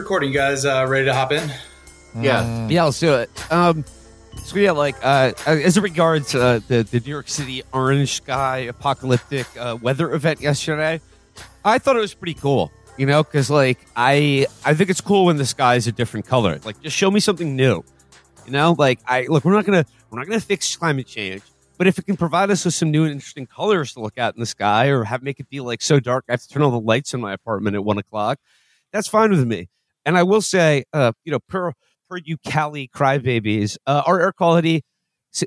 I'm already recording, you guys. Uh, ready to hop in? Yeah. Yeah, let's do it. Um, so yeah, like uh, as it regards uh, the the New York City orange sky apocalyptic uh, weather event yesterday, I thought it was pretty cool. You know, because like I I think it's cool when the sky is a different color. Like, just show me something new. You know, like I look, we're not gonna we're not gonna fix climate change, but if it can provide us with some new and interesting colors to look at in the sky, or have make it be like so dark I have to turn all the lights in my apartment at one o'clock, that's fine with me. And I will say, uh, you know, per per you Cali crybabies, uh, our air quality s-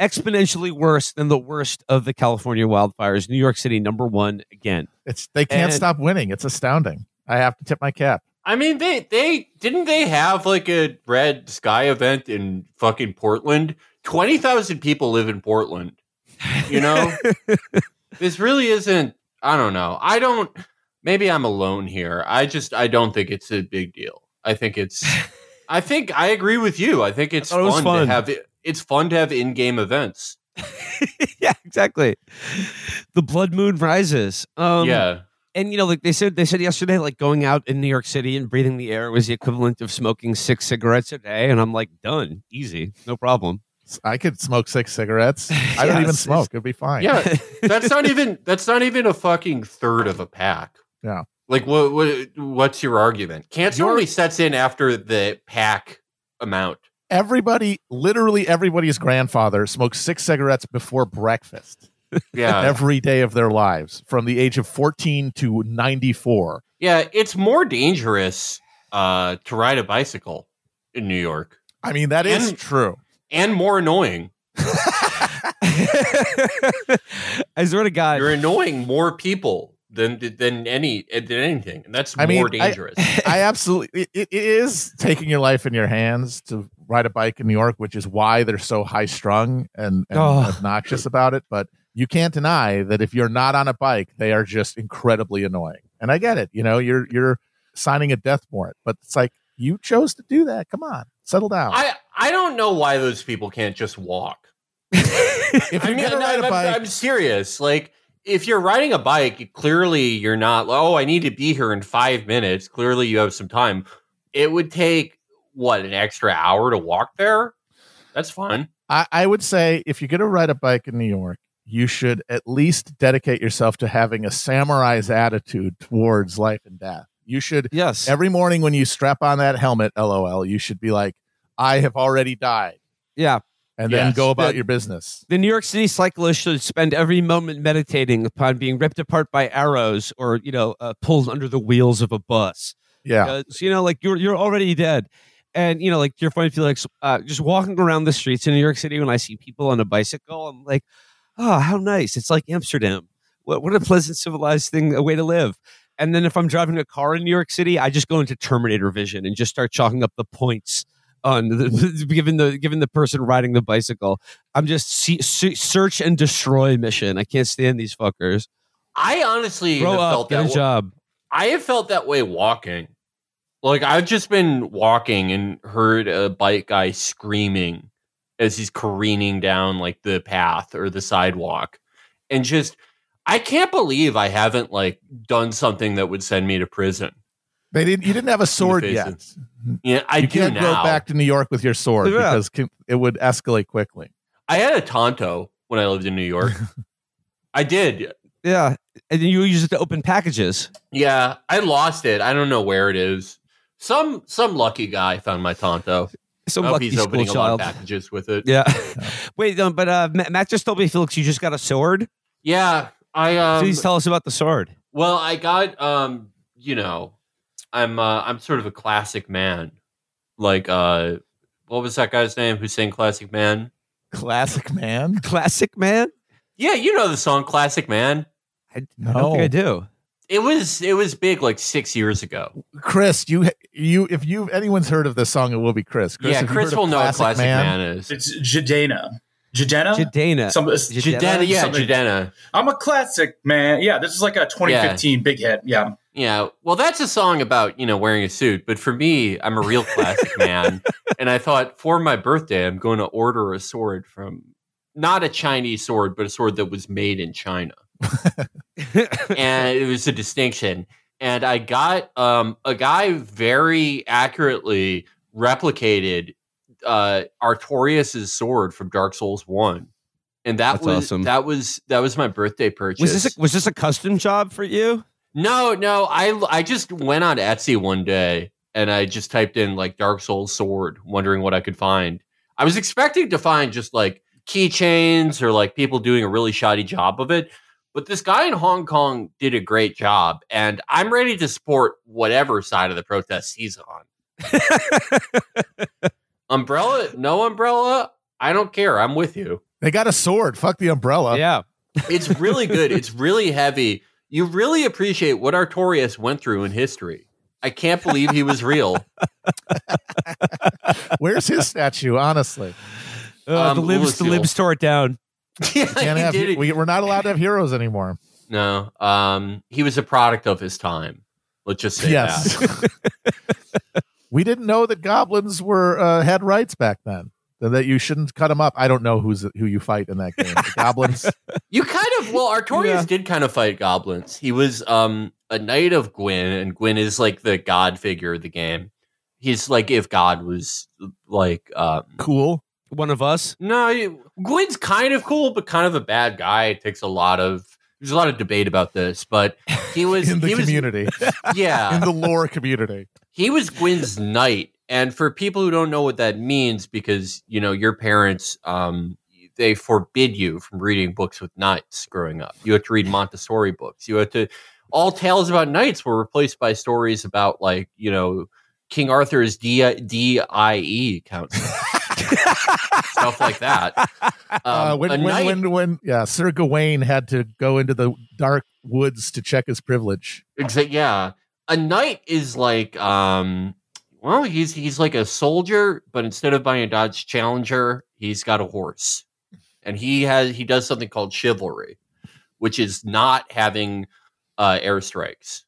exponentially worse than the worst of the California wildfires. New York City, number one again. It's they can't And- stop winning. It's astounding. I have to tip my cap. I mean, they they didn't they have like a red sky event in fucking Portland? Twenty thousand people live in Portland. You know, this really isn't. I don't know. I don't. Maybe I'm alone here. I just I don't think it's a big deal. I think it's. I think I agree with you. I think it's thought it fun, fun. to have. It's fun to have in-game events. yeah, exactly. The blood moon rises. Um, yeah, and you know, like they said, they said yesterday, like going out in New York City and breathing the air was the equivalent of smoking six cigarettes a day. And I'm like, done, easy, no problem. I could smoke six cigarettes. I don't even smoke. It'd be fine. yeah. That's not even. That's not even a fucking third of a pack. Yeah. Like what? what what's your argument? Cancer Your- only sets in after the pack amount. Everybody, literally everybody's grandfather smoked six cigarettes before breakfast Yeah, every day of their lives from the age of 14 to 94. yeah. It's more dangerous uh, to ride a bicycle in New York, I mean, that is And- true. and more annoying. I swear to God, You're annoying more people than than any than anything, and that's I more I- dangerous. I absolutely, it, it is taking your life in your hands to ride a bike in New York, which is why they're so high strung and, and Oh. obnoxious about it. But you can't deny that if you're not on a bike, they are just incredibly annoying. And I get it. You know, you're, you're signing a death warrant, but it's like, you chose to do that. Come on, settle down. I I don't know why those people can't just walk. if you're I mean, gonna I'm, ride a I'm- bike, I'm serious. Like, if you're riding a bike, clearly you're not. Oh, I need to be here in five minutes. Clearly, you have some time. It would take what an extra hour to walk there. That's fine. I, I would say if you're going to ride a bike in New York, you should at least dedicate yourself to having a samurai's attitude towards life and death. You should yes, every morning when you strap on that helmet, lol, you should be like, I have already died, yeah. And then go about The- your business. The New York City cyclist should spend every moment meditating upon being ripped apart by arrows or you know uh, pulled under the wheels of a bus. Yeah. Uh, so, you know, like you're you're already dead. And you know, like your point, Felix, uh, just walking around the streets in New York City when I see people on a bicycle, I'm like, oh, how nice! It's like Amsterdam. What what a pleasant, civilized thing, a way to live. And then if I'm driving a car in New York City, I just go into Terminator vision and just start chalking up the points on the, given the given the person riding the bicycle. I'm just see, see, search and destroy mission. I can't stand these fuckers. I honestly Grow have up, felt get that. a job. I have felt that way walking. Like I've just been walking and heard a bike guy screaming as he's careening down like the path or the sidewalk. And just I can't believe I haven't like done something that would send me to prison. They didn't. You didn't have a sword yet. Yeah, I you do can't now. go back to New York with your sword Yeah. because can- it would escalate quickly. I had a Tonto when I lived in New York. I did. Yeah, and you use it to open packages. Yeah, I lost it. I don't know where it is. Some some lucky guy found my Tonto. Some I hope lucky he's school opening a lot of packages with it. Yeah. Wait, um, but uh, Matt just told me, Felix, you just got a sword. Yeah, I um, Please tell us about the sword. Well, I got um, you know, I'm uh, I'm sort of a classic man. Like uh what was that guy's name who sang Classic Man? Classic man. Classic man. Yeah, you know the song Classic Man. I, I don't think I do. It was it was big like 6 years ago. Chris, you you if you anyone's heard of this song, it will be Chris. Chris yeah, Chris will know what Classic Man, is. It's Jidenna. Jidenna? Jidenna. Some, Jidenna? Jidenna, yeah, something- Jidenna. I'm a classic, man. Yeah, this is like a 2015 big hit. Yeah. Yeah, well, that's a song about you know wearing a suit, but for me, I'm a real classic man, and I thought for my birthday, I'm going to order a sword from not a Chinese sword, but a sword that was made in China, and it was a distinction. and I got um, a guy very accurately replicated uh, Artorias' sword from Dark Souls One, and that That's was awesome. that was that was my birthday purchase. Was this a, was this a custom job for you? No, no. I I just went on Etsy one day and I just typed in like Dark Souls sword, wondering what I could find. I was expecting to find just like keychains or like people doing a really shoddy job of it. But this guy in Hong Kong did a great job, and I'm ready to support whatever side of the protest he's on. umbrella, no umbrella, I don't care. I'm with you. They got a sword. Fuck the umbrella. yeah. It's really good. it's really heavy. You really appreciate what Artorias went through in history. I can't believe he was real. Where's his statue? Honestly, Uh, Um, the libs the libs tore it down. yeah, can't he have. did. We, we're not allowed to have heroes anymore. no, um, he was a product of his time. Let's just say yes. that. we didn't know that goblins were uh, had rights back then. And That you shouldn't cut them up. I don't know who's who you fight in that game. The goblins. You kind of well, Artorias Yeah. did kind of fight goblins. He was um a knight of Gwyn, and Gwyn is like the god figure of the game. He's like if God was like um cool. One of us. no, Gwyn's kind of cool, but kind of a bad guy. It takes a lot of there's a lot of debate about this, but he was in the he was community, yeah in the lore community. he was Gwyn's knight. And for people who don't know what that means, because you know your parents, um, they forbid you from reading books with knights growing up. You had to read Montessori books. You had to. All tales about knights were replaced by stories about like you know King Arthur's D D I E council, stuff like that. Um, uh, when, when, when, when, yeah, Sir Gawain had to go into the dark woods to check his privilege. Exa- yeah. A knight is like um well, he's he's like a soldier, but instead of buying a Dodge Challenger, he's got a horse. And he has he does something called chivalry, which is not having uh airstrikes.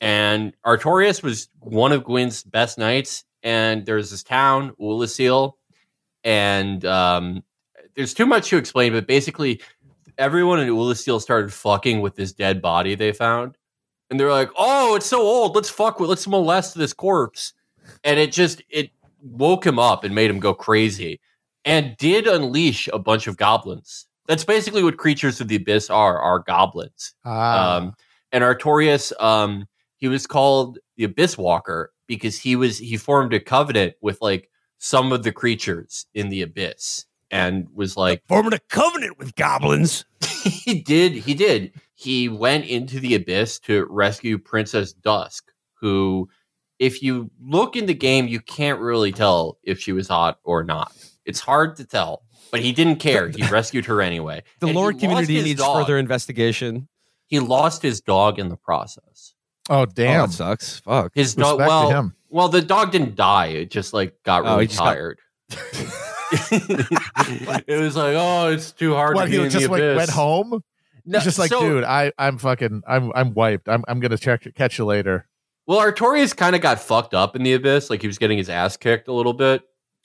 And Artorias was one of Gwyn's best knights, and there's this town, Oolacile, and um there's too much to explain, but basically everyone in Oolacile started fucking with this dead body they found and they're like, "Oh, it's so old. Let's fuck with. Let's molest this corpse." And it just it woke him up and made him go crazy, and did unleash a bunch of goblins. That's basically what creatures of the abyss are: are goblins. Ah, Um, and Artorias, um, he was called the Abyss Walker because he was he formed a covenant with like some of the creatures in the abyss, and was like, Forming a covenant with goblins. he did. He did. He went into the abyss to rescue Princess Dusk, who, if you look in the game, you can't really tell if she was hot or not. It's hard to tell, but he didn't care. He rescued her anyway. The And lore community needs dog. further investigation. He lost his dog in the process. oh Oh, damn! that sucks. Fuck. His dog. Well, him. well, the dog didn't die. It just like got Oh, really he just got- tired. it was like, oh, it's too hard What to he be in just the like abyss. went home? No, He's just like, so- dude, I I'm fucking I'm I'm wiped. I'm I'm gonna check catch you later. Well, Artorias kind of got fucked up in the abyss, like he was getting his ass kicked a little bit,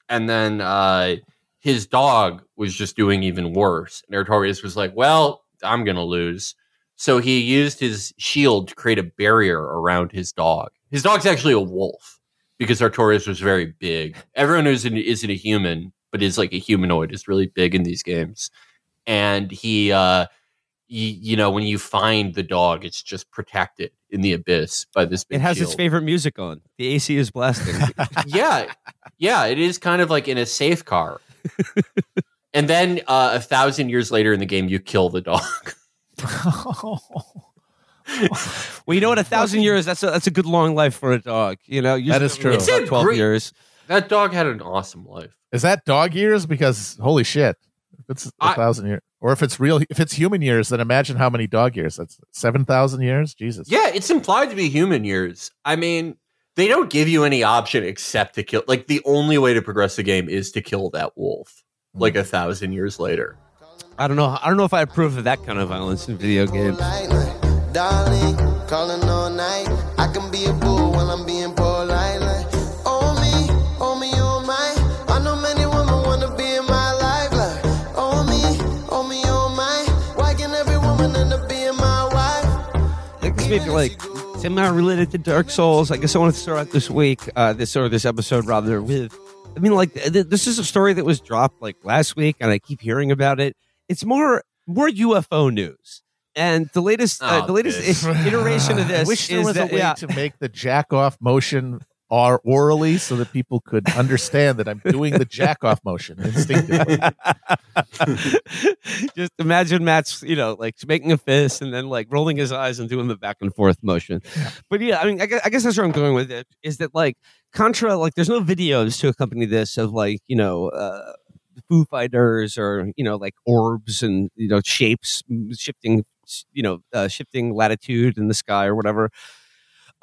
and then uh, his dog was just doing even worse. And Artorias was like, "Well, I'm gonna lose," so he used his shield to create a barrier around his dog. His dog's actually a wolf because Artorias was very big. Everyone who isn't, isn't a human, but is like a humanoid, is really big in these games, and he. Uh, you, you know, when you find the dog, it's just protected in the abyss by this big It has its favorite music on. The AC is blasting. yeah, yeah, it is kind of like in a safe car. and then uh, a thousand years later in the game, you kill the dog. well, you know what? A thousand years, that's a, that's a good long life for a dog. You know, That is true. It's It's a 12 great- years. that dog had an awesome life. Is that dog years? Because holy shit, it's a I- thousand years, or if it's real, if it's human years, then imagine how many dog years. That's seven thousand years. Jesus. Yeah, it's implied to be human years. I mean, they don't give you any option except to kill. Like the only way to progress the game is to kill that wolf. Like a thousand years later. I don't know. I don't know if I approve of that kind of violence in video games. Darling, calling all night. I can be a fool when I'm being polite. My wife? Like, this like semi-related to Dark Souls. I guess I want to start out this week, uh, this or this episode rather, with. I mean, like th- this is a story that was dropped like last week, and I keep hearing about it. It's more more UFO news, and the latest uh, Oh, the latest this. iteration of I this wish there is was that a way yeah, to make the jack off motion or orally so that people could understand that I'm doing the jack off motion instinctively. Just imagine Matt's, you know, like making a fist and then like rolling his eyes and doing the back and forth motion. But yeah, I mean, I guess, I guess that's where I'm going with it is that like Contra, like there's no videos to accompany this of like, you know, uh, Foo Fighters or, you know, like orbs and, you know, shapes shifting, you know, uh, shifting latitude in the sky or whatever.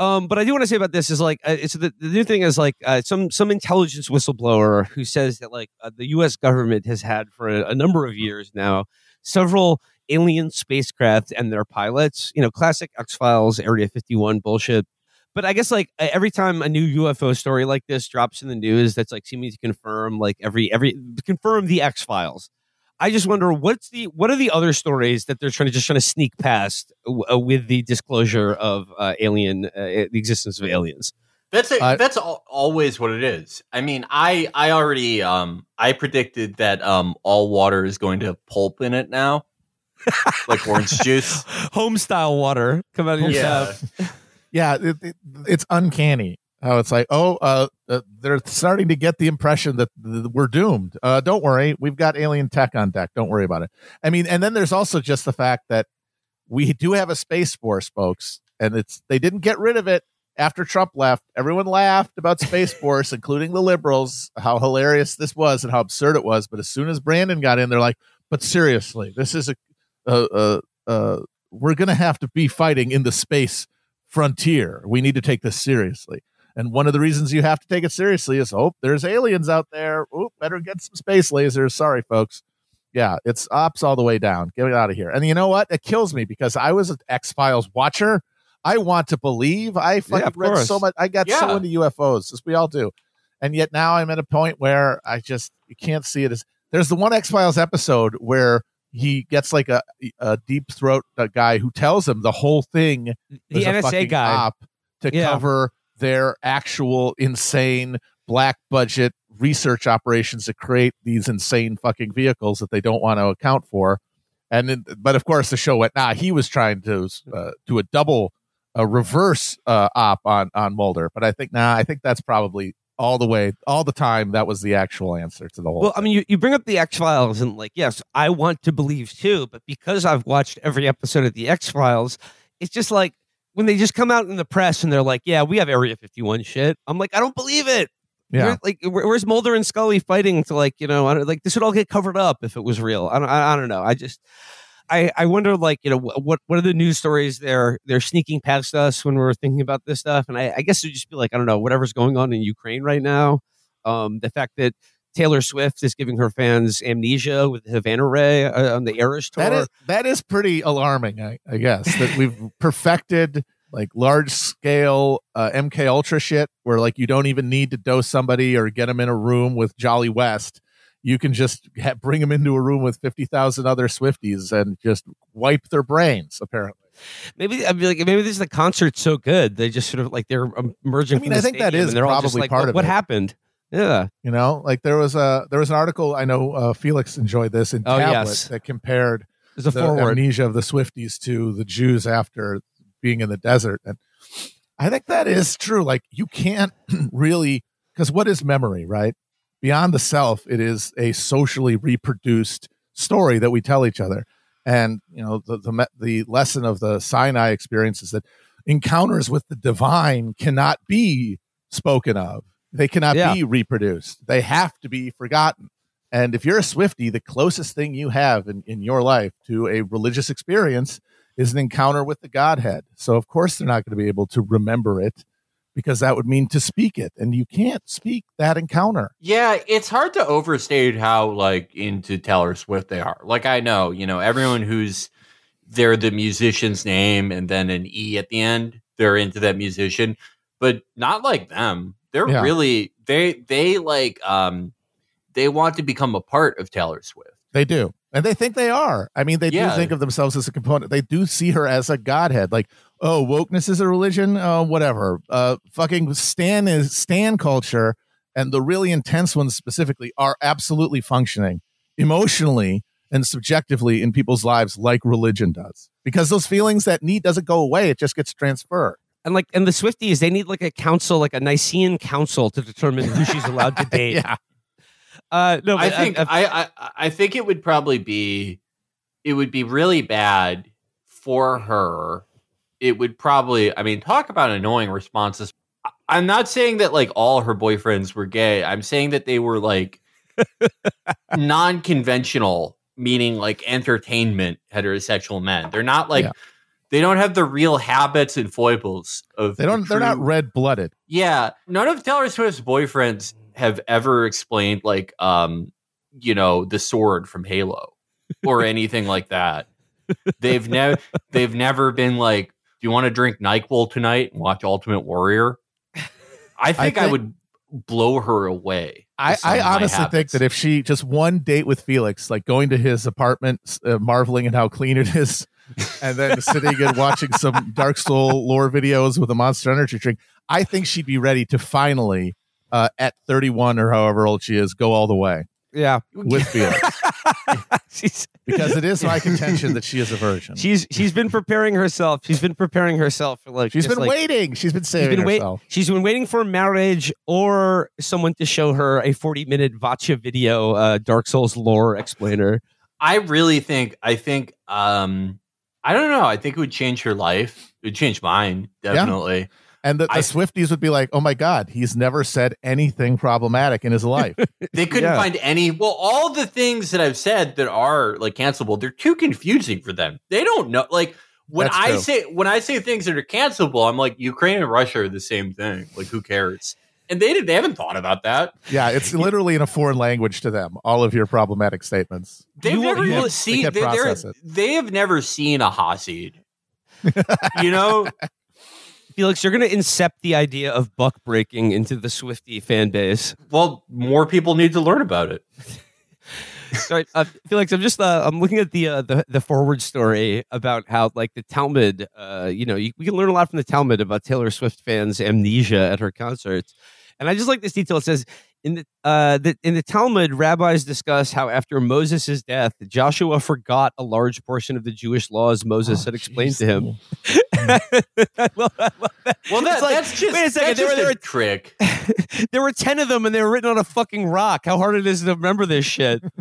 Um, but I do want to say about this is like uh, it's the, the new thing is like uh, some some intelligence whistleblower who says that like uh, the U.S. government has had for a, a number of years now several alien spacecraft and their pilots. You know, classic X Files, Area Fifty One bullshit. But I guess like every time a new UFO story like this drops in the news, that's like seeming to confirm like every every confirm the X Files. I just wonder what's the what are the other stories that they're trying to just trying to sneak past uh, with the disclosure of uh, alien uh, the existence of aliens. That's a, I- that's al- always what it is. I mean, I I already um I predicted that um all water is going to have pulp in it now, like orange juice. Home style water come out of your Yeah, tap. yeah, it, it, it's uncanny how it's like, oh, uh, uh, they're starting to get the impression that th- we're doomed. Uh, don't worry, we've got alien tech on deck. Don't worry about it. I mean, and then there's also just the fact that we do have a space force, folks, and it's they didn't get rid of it after Trump left. Everyone laughed about space force, including the liberals, how hilarious this was and how absurd it was. But as soon as Brandon got in, they're like, but seriously, this is a, uh, uh, uh, we're going to have to be fighting in the space frontier. We need to take this seriously. And one of the reasons you have to take it seriously is, oh, there's aliens out there. Oh, better get some space lasers. Sorry, folks. Yeah, it's ops all the way down. Get it out of here. And you know what? It kills me because I was an X Files watcher. I want to believe. I fucking of read course. so much. I got so Yeah. into UFOs, as we all do. And yet now I'm at a point where I just you can't see it as. There's the one X Files episode where he gets like a a deep throat guy who tells him the whole thing The NSA guy. op to Yeah. cover their actual insane black budget research operations to create these insane fucking vehicles that they don't want to account for. And then, but of course, the show went. Nah, he was trying to uh, do a double, a reverse uh, op on on Mulder. But I think nah, I think that's probably all the way, all the time. That was the actual answer to the whole. Well, I mean, you, you bring up the X Files, and like, yes, I want to believe too, but because I've watched every episode of the X Files, it's just like when they just come out in the press and they're like, "Yeah, we have Area 51 shit." I'm like, I don't believe it. yeah, Where- like, where, where's Mulder and Scully fighting to like, you know, I don't, like this would all get covered up if it was real. I don't, I, I don't know. I just, I, I wonder, like, you know, what, what are the news stories they're, they're sneaking past us when we're thinking about this stuff? And I, I guess it'd just be like, I don't know, whatever's going on in Ukraine right now. Um, the fact that Taylor Swift is giving her fans amnesia with Havana Ray uh, on the Eras tour. that is that is pretty alarming. I, I guess that we've perfected like large scale uh, MK Ultra shit, where like you don't even need to dose somebody or get them in a room with Jolly West. You can just ha- bring them into a room with fifty thousand other Swifties and just wipe their brains. Apparently, maybe I'd be like, maybe this is the concert so good they just sort of like they're emerging. I mean, I think that is they're probably like, part what, of what it. happened? Yeah. you know, like there was a there was an article I know uh, Felix enjoyed this in Oh, Tablet yes. that compared There's a the forward. amnesia of the Swifties to the Jews after being in the desert. And I think that is true. Like you can't really, because what is memory, right? Beyond the self, it is a socially reproduced story that we tell each other. And you know the the, the lesson of the Sinai experience is that encounters with the divine cannot be spoken of. They cannot Yeah. be reproduced. They have to be forgotten. And if you're a Swifty, the closest thing you have in, in your life to a religious experience is an encounter with the Godhead. So, of course, they're not going to be able to remember it because that would mean to speak it. And you can't speak that encounter. Yeah, it's hard to overstate how like into Taylor Swift they are. Like I know, you know, everyone who's they're the musician's name and then an E at the end, they're into that musician, but not like them. They're Yeah. really they they like um they want to become a part of Taylor Swift. They do. And they think they are. I mean, they Yeah. do think of themselves as a component. They do see her as a godhead. Like, oh, wokeness is a religion. Uh, whatever. Uh, fucking Stan is Stan culture, and the really intense ones specifically are absolutely functioning emotionally and subjectively in people's lives like religion does. Because those feelings that need doesn't go away; it just gets transferred. And like, and the Swifties, they need like a council, like a Nicene council, to determine who she's allowed to date. Yeah. Uh, no, I think uh, I, I I think it would probably be it would be really bad for her. It would probably I mean talk about annoying responses. I- I'm not saying that like all her boyfriends were gay. I'm saying that they were like non-conventional, meaning like entertainment heterosexual men. They're not like Yeah. They don't have the real habits and foibles of They don't. the They're not red blooded. yeah, none of Taylor Swift's boyfriends have ever explained like um you know the sword from Halo or anything like that. They've never they've never been like, "Do you want to drink Nyquil tonight and watch Ultimate Warrior?" I think I, think- would blow her away. I, I honestly think that if she just one date with Felix, like going to his apartment, uh, marveling at how clean it is, and then sitting and watching some Dark Soul lore videos with a Monster Energy drink, I think she'd be ready to finally, uh, at 31 or however old she is, go all the way yeah, with Felix. she's because it is my contention that she is a virgin. she's she's been preparing herself. She's been preparing herself for like she's just, been like, waiting. She's been She's saving been, wait, herself. she's been waiting for marriage or someone to show her a 40 minute Vaati video, uh, Dark Souls lore explainer. I really think I think um I don't know. I think it would change her life. It would change mine, definitely. And the, the I- Swifties would be like, "Oh my God, he's never said anything problematic in his life." They couldn't Yeah. find any. Well, all the things that I've said that are like cancelable, they're too confusing for them. They don't know. Like when That's I true. say when I say things that are cancelable, I'm like Ukraine and Russia are the same thing. Like who cares? And they did, they haven't thought about that. Yeah, it's literally in a foreign language to them. All of your problematic statements. They've You- never you- even they seen. can't They, they're- process it. they have never seen a Hasid. you know, Felix, you're going to incept the idea of buck breaking into the Swifty fan base. well, more people need to learn about it. Sorry, uh, Felix, I'm just uh, I'm looking at the, uh, the the forward story about how like the Talmud, uh, you know, you, we can learn a lot from the Talmud about Taylor Swift fans' amnesia at her concerts, and I just like this detail. It says in the uh the, in the Talmud, rabbis discuss how after Moses' death, Joshua forgot a large portion of the Jewish laws Moses had explained to him. I love- I love that. Well, that, like, that's just wait a second, there were- there a trick. there were 10 of them and they were written on a fucking rock. How hard it is to remember this shit.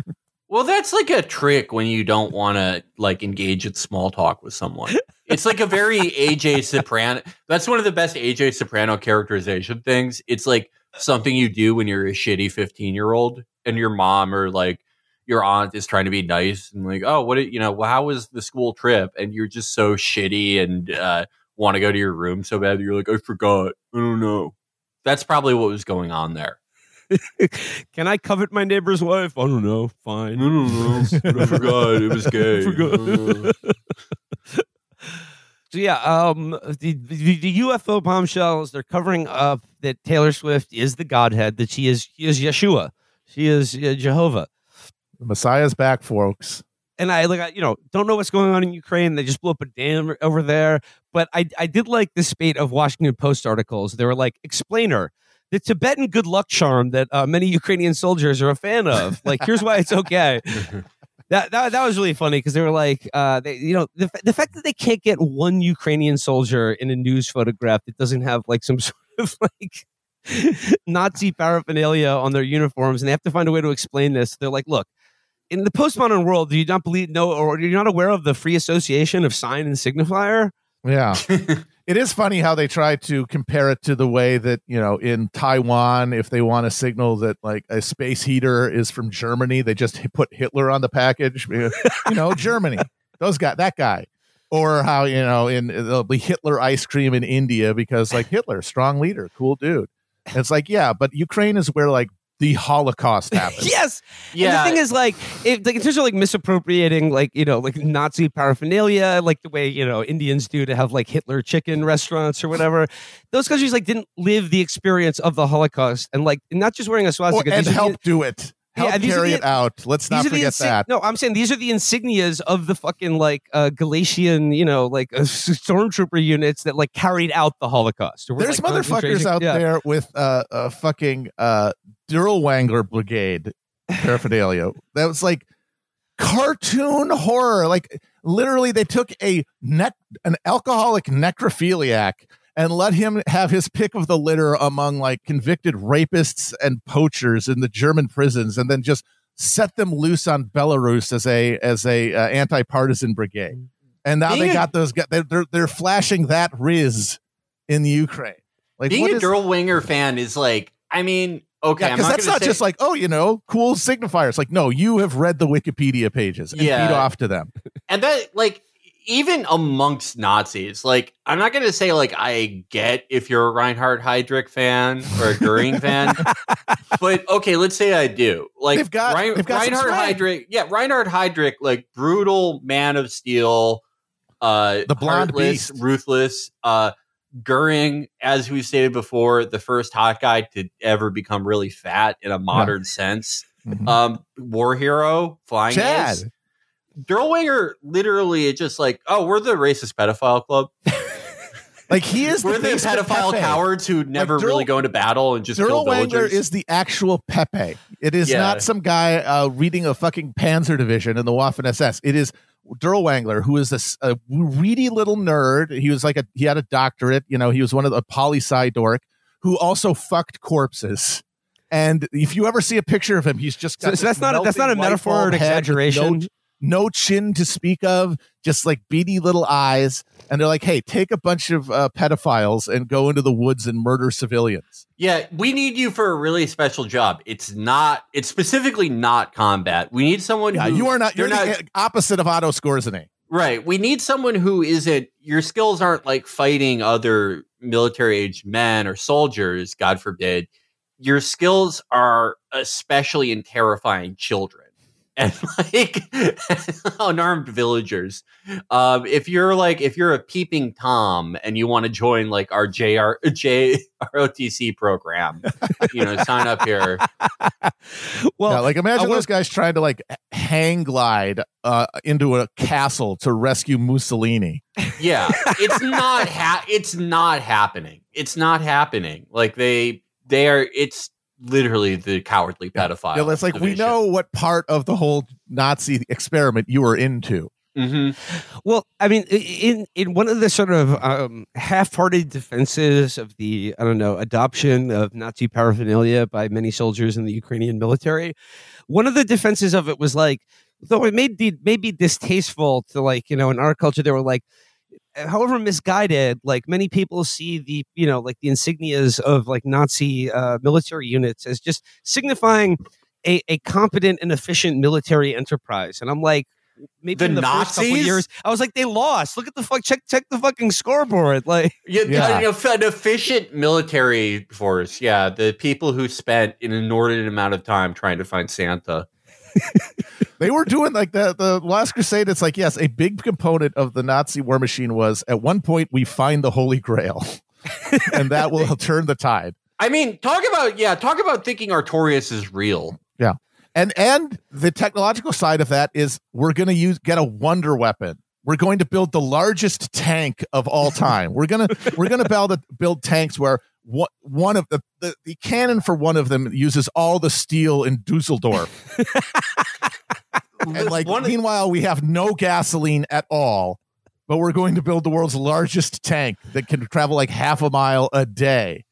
Well, that's like a trick when you don't want to like engage in small talk with someone. It's like a very AJ Soprano. That's one of the best AJ Soprano characterization things. It's like something you do when you're a shitty 15 year old and your mom or like your aunt is trying to be nice and like, oh, what, did- you know, how was the school trip? And you're just so shitty and uh, want to go to your room so bad that you're like, I forgot. I don't know. That's probably what was going on there. Can I covet my neighbor's wife? I don't know. I Fine. don't know. I forgot. It was gay. Forgot. So yeah, um, the, the the UFO bombshells they're covering up that Taylor Swift is the Godhead, that she is she is Yeshua, she is uh, Jehovah. The Messiah's back, folks. And I like I, you know don't know what's going on in Ukraine. They just blew up a dam over there. But I I did like the spate of Washington Post articles. They were like explainer. The Tibetan good luck charm that uh, many Ukrainian soldiers are a fan of. Like, here's why it's okay. That, that that was really funny because they were like, uh, they, you know, the, the fact that they can't get one Ukrainian soldier in a news photograph that doesn't have like some sort of like Nazi paraphernalia on their uniforms, and they have to find a way to explain this. They're like, look, in the postmodern world, do you not believe no, or you're not aware of the free association of sign and signifier? Yeah. it is funny how they try to compare it to the way that, you know, in Taiwan, if they want to signal that like a space heater is from Germany, they just put Hitler on the package. you know, Germany, those guy, that guy. Or how, you know, in there'll be Hitler ice cream in India because like Hitler, strong leader, cool dude. And it's like, yeah, but Ukraine is where like the Holocaust happened. Yes. Yeah. And the thing is, like, if, like, in terms of like misappropriating, like, you know, like Nazi paraphernalia, like the way, you know, Indians do to have like Hitler chicken restaurants or whatever, those countries like didn't live the experience of the Holocaust and like not just wearing a Or, swastika. and these are- help do it. help Yeah, these are carry the- it out. Let's These not forget insig- that. No, I'm saying these are the insignias of the fucking like uh, Galician, you know, like uh, stormtrooper units that like carried out the Holocaust. Were, There's like, motherfuckers out yeah. there with uh, a fucking uh, Wangler Brigade paraphernalia. that was like cartoon horror. Like literally, they took a nec- an alcoholic necrophiliac and let him have his pick of the litter among like convicted rapists and poachers in the German prisons, and then just set them loose on Belarus as a as a uh, anti partisan brigade. And now Being they a- got those. guys- They're, they're they're flashing that riz in the Ukraine. Like Being what a is- Dirlewanger fan is like, I mean, okay, because not that's not say- just like oh, you know, cool signifiers. Like no, you have read the Wikipedia pages and Yeah. feed off to them. and that like even amongst Nazis, like I'm not gonna say like I get if you're a Reinhard Heydrich fan or a Goering fan, but okay, let's say I do. Like They've got- Rein- they've got Reinhard. Heydrich, yeah, Reinhard Heydrich, like brutal man of steel, uh, The blonde heartless, beast. ruthless. Uh, Goering, as we stated before, the first hot guy to ever become really fat in a modern sense. Mhm. Um, war hero, flying Chad. ace. Dirlewanger literally just like, oh, we're the racist pedophile club. Like he is We're the, the pedophile Pepe. cowards who never Durl- really go into battle and just kill Dirlewanger villagers. is the actual Pepe. It is Yeah. not some guy uh, reading a fucking Panzer Division in the Waffen SS. It is Dirlewanger, who is this a reedy little nerd. He was like a he had a doctorate. You know, he was one of the poli sci dork who also fucked corpses. And if you ever see a picture of him, he's just got So, so that's not a, that's not a metaphor or an bald head with exaggeration. No, no chin to speak of, just like beady little eyes. And they're like, "Hey, take a bunch of uh, pedophiles and go into the woods and murder civilians." yeah, we need you for a really special job. It's not. It's specifically not combat. We need someone. Yeah, who, you are not. You're they're the opposite of Otto a Right. We need someone who isn't your skills aren't like fighting other military aged men or soldiers, God forbid. Your skills are especially in terrifying children and like unarmed villagers. Um, if you're like if you're a peeping Tom and you want to join like our JR JROTC program, you know, sign up here. well, yeah, like imagine I wanna- those guys trying to like hang glide uh, into a castle to rescue Mussolini. Yeah, it's not ha- it's not happening. It's not happening. Like they they are it's literally the cowardly pedophile. Yeah, it's like we know what part of the whole Nazi experiment you were into. hmm Well, I mean, in in one of the sort of um, half-hearted defenses of the I don't know adoption of Nazi paraphernalia by many soldiers in the Ukrainian military, one of the defenses of it was like, though it may be maybe distasteful to like you know in our culture, they were like. However misguided, like many people see the you know like the insignias of like Nazi uh, military units as just signifying a, a competent and efficient military enterprise, and I'm like, maybe The in the first couple Nazis? years, I was like, they lost. Look at the fuck. Check check the fucking scoreboard. Like, Yeah, Yeah. You know, an efficient military force. Yeah, the people who spent an inordinate amount of time trying to find Santa. They were doing like the the Last Crusade. It's like yes, a big component of the Nazi war machine was at one point we find the Holy Grail, and that will turn the tide. I mean, talk about yeah, talk about thinking Artorias is real. Yeah, and and the technological side of that is we're going to use get a wonder weapon. We're going to build the largest tank of all time. We're gonna we're gonna build build tanks where one one of the, the the cannon for one of them uses all the steel in Dusseldorf. And like One meanwhile we have no gasoline at all but we're going to build the world's largest tank that can travel like half a mile a day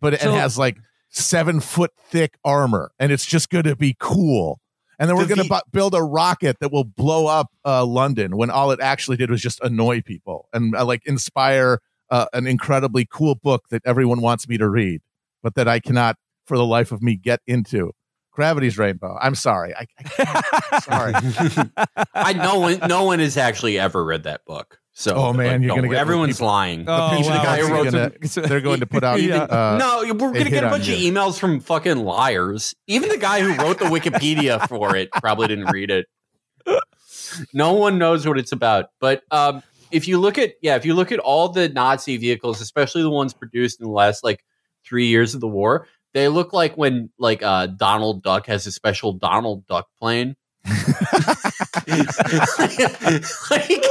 but So- it has like seven foot thick armor and it's just going to be cool. And then we're The going to bu- build a rocket that will blow up uh, london when all it actually did was just annoy people and uh, like inspire uh, an incredibly cool book that everyone wants me to read but that i cannot for the life of me get into gravity's rainbow i'm sorry i, I can't. sorry I no one no one has actually ever read that book. So Oh, man, like, you're gonna get everyone's people- lying. Oh, Pinch of the wow. guy who wrote gonna- some- they're going to put out Yeah. uh, no, we're gonna get a bunch of you. emails from fucking liars. Even the guy who wrote the Wikipedia for it probably didn't read it. No one knows what it's about. But um, if you look at yeah, if you look at all the Nazi vehicles, especially the ones produced in the last like three years of the war, They look like when like uh, Donald Duck has a special Donald Duck plane. like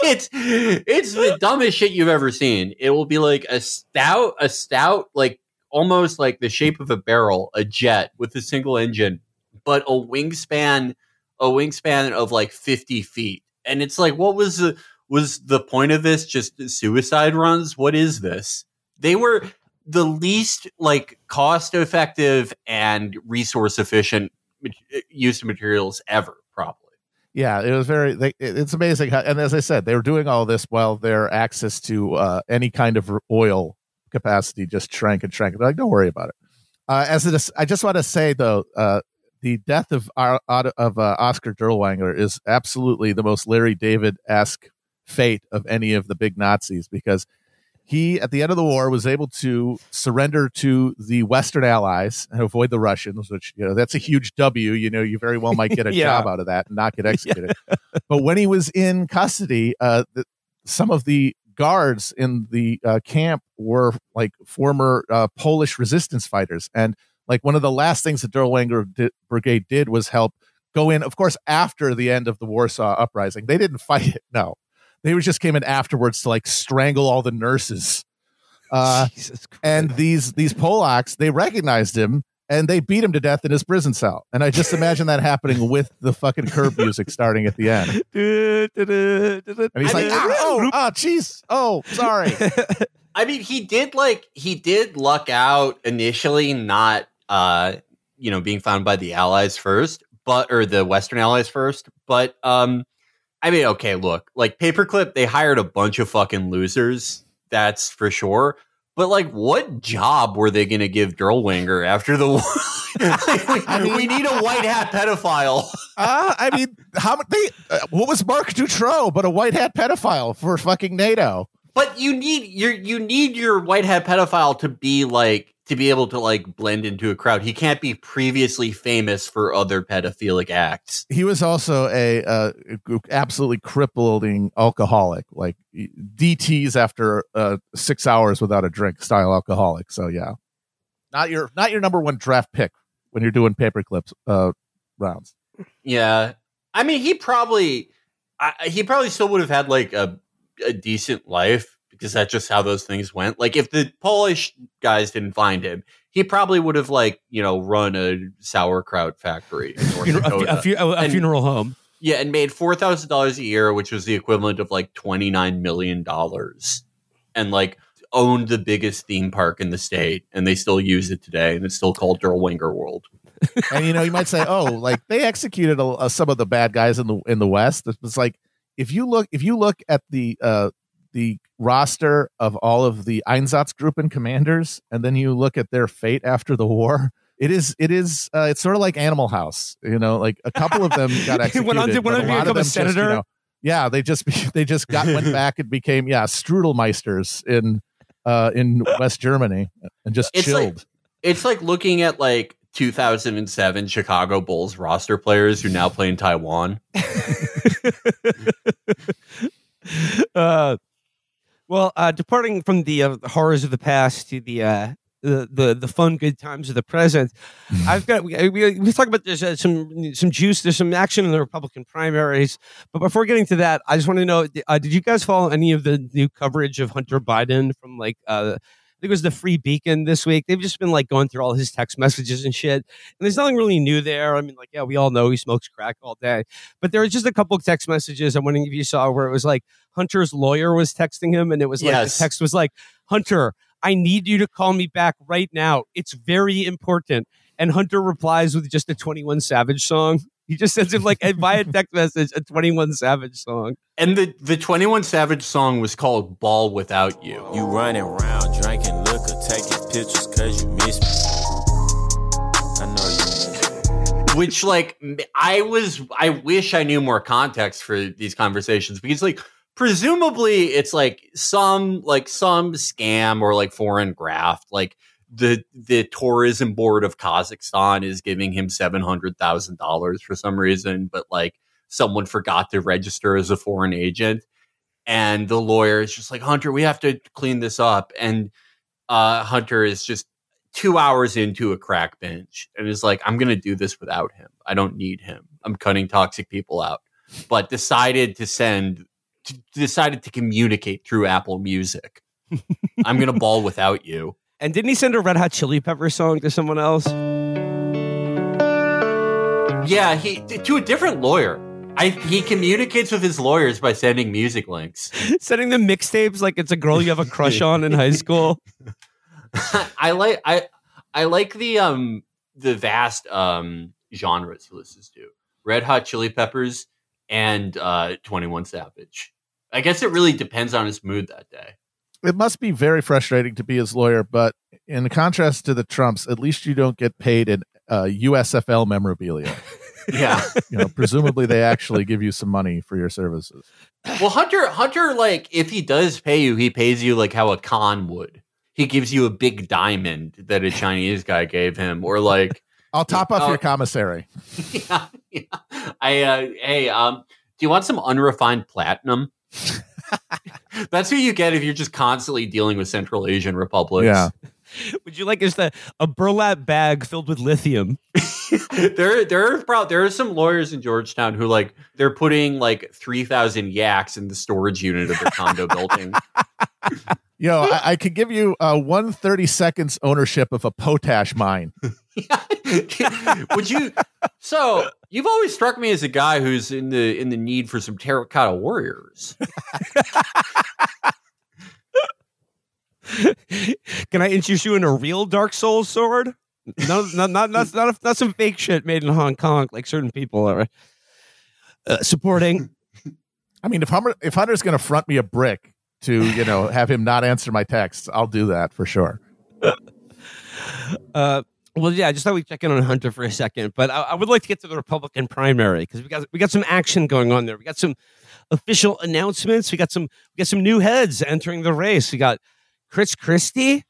it's it's the dumbest shit you've ever seen. It will be like a stout, a stout, like almost like the shape of a barrel, a jet with a single engine, but a wingspan, a wingspan of like fifty feet. And it's like, what was the was the point of this? Just suicide runs? What is this? They were the least like cost effective and resource efficient use of materials ever probably. Yeah it was very they, it's amazing how, and as i said they were doing all this while their access to uh, any kind of oil capacity just shrank and shrank. They're like don't worry about it. Uh, as it is i just want to say though uh, the death of uh, of uh, oscar dirlewanger is absolutely the most larry david-esque fate of any of the big nazis because he at the end of the war was able to surrender to the western allies and avoid the russians which you know that's a huge w you know you very well might get a Yeah. job out of that and not get executed. But when he was in custody uh the, some of the guards in the uh, camp were like former uh, polish resistance fighters. And like one of the last things that Dirlewanger brigade did was help go in. Of course after the end of the warsaw uprising they didn't fight it no they just came in afterwards to like strangle all the nurses. Uh, Jesus and these these Polacks, they recognized him and they beat him to death in his prison cell. And I just imagine that happening with the fucking curb music starting at the end. And he's I like, mean- ah, oh, oh, jeez, oh, sorry. I mean, he did like he did luck out initially, not uh, you know, being found by the Allies first, but or the Western Allies first. But um, I mean, okay, look, like Paperclip, they hired a bunch of fucking losers. That's for sure. But like, what job were they going to give Dirlewanger after the war? Like, we, we need a white hat pedophile. Uh, I mean, how they? Uh, what was Marc Dutroux but a white hat pedophile for fucking NATO? But you need your you need your white hat pedophile to be like to be able to like blend into a crowd. He can't be previously famous for other pedophilic acts. he was also a uh, absolutely crippling alcoholic, like DTS after uh, six hours without a drink style alcoholic. So yeah, not your not your number one draft pick when you're doing paper clips uh, rounds. Yeah, I mean, he probably I, he probably still would have had like a a decent life because that's just how those things went. Like if the Polish guys didn't find him, he probably would have like you know run a sauerkraut factory in North a, fu- Dakota. a, fu- a, a And- funeral home. Yeah, and made four thousand dollars a year, which was the equivalent of like twenty nine million dollars, and like owned the biggest theme park in the state, and they still use it today, and it's still called Dirlewanger World. And you know, you might say, oh, like they executed a, uh, some of the bad guys in the in the West. It's like if you look if you look at the uh, the roster of all of the Einsatzgruppen commanders, and then you look at their fate after the war. It is, it is, uh, it's sort of like Animal House, you know. Like a couple of them got executed. Went on to- went but on lot of become a them just, you know, yeah, they just they just got went back and became yeah Strudelmeisters in uh in West Germany and just It's like- chilled. It's like looking at like 2007 Chicago Bulls roster players who now play in Taiwan. uh, well, uh, departing from the uh, horrors of the past to the uh, the, the the fun good times of the present, I've got we, we, we talk about there's uh, some some juice, there's some action in the Republican primaries, but before getting to that, I just want to know: uh, Did you guys follow any of the new coverage of Hunter Biden from like? I think it was the Free Beacon this week. They've just been like going through all his text messages and shit. And there's nothing really new there. I mean, like, yeah, we all know he smokes crack all day. But there was just a couple of text messages. I'm wondering if you saw where it was like Hunter's lawyer was texting him, and it was like Yes. the text was like, Hunter, I need you to call me back right now. It's very important. And Hunter replies with just a 21 Savage song. He just sends him like via text message a 21 Savage song. And the the 21 Savage song was called Ball Without You. You running around drinking liquor, taking pictures cause you miss me. I know you which like I was I wish I knew more context for these conversations because like presumably it's like some like some scam or like foreign graft like the the tourism board of Kazakhstan is giving him $700,000 for some reason but like someone forgot to register as a foreign agent. And the lawyer is just like Hunter we have to clean this up. And uh Hunter is just two hours into a crack binge and is like, I'm going to do this without him. I don't need him. I'm cutting toxic people out. But decided to send, to, decided to communicate through Apple Music. I'm going to ball without you. And didn't he send a Red Hot Chili Pepper song to someone else? Yeah, he to a different lawyer. I, he communicates with his lawyers by sending music links. Sending them mixtapes like it's a girl you have a crush on in high school. I like I I like the um the vast um genres he listens to. Red Hot Chili Peppers and uh 21 Savage. I guess it really depends on his mood that day. It must be very frustrating to be his lawyer, but in contrast to the Trumps, at least you don't get paid in uh, USFL memorabilia. Yeah. You know, presumably they actually give you some money for your services. well, Hunter Hunter like if he does pay you, he pays you like how a con would. He gives you a big diamond that a Chinese guy gave him or like I'll top off Oh. your commissary. yeah, yeah. I uh, hey, um, do you want some unrefined platinum? That's who you get if you're just constantly dealing with Central Asian republics. Yeah. Would you like just a, a burlap bag filled with lithium? there, there are prob- there are some lawyers in Georgetown who like they're putting like three thousand yaks in the storage unit of their condo building. Yo, I, I could give you uh, one thirty seconds ownership of a potash mine. Would you? So you've always struck me as a guy who's in the in the need for some terracotta warriors. Can I interest you in a real Dark Souls sword? No, not not not not, not some fake shit made in Hong Kong like certain people are uh, supporting. I mean, if Hunter, if Hunter's going to front me a brick to you know have him not answer my texts, I'll do that for sure. Uh, well, yeah, I just thought we'd check in on Hunter for a second, but I, I would like to get to the Republican primary because we got we got some action going on there. We got some official announcements. We got some we got some new heads entering the race. We got Chris Christie.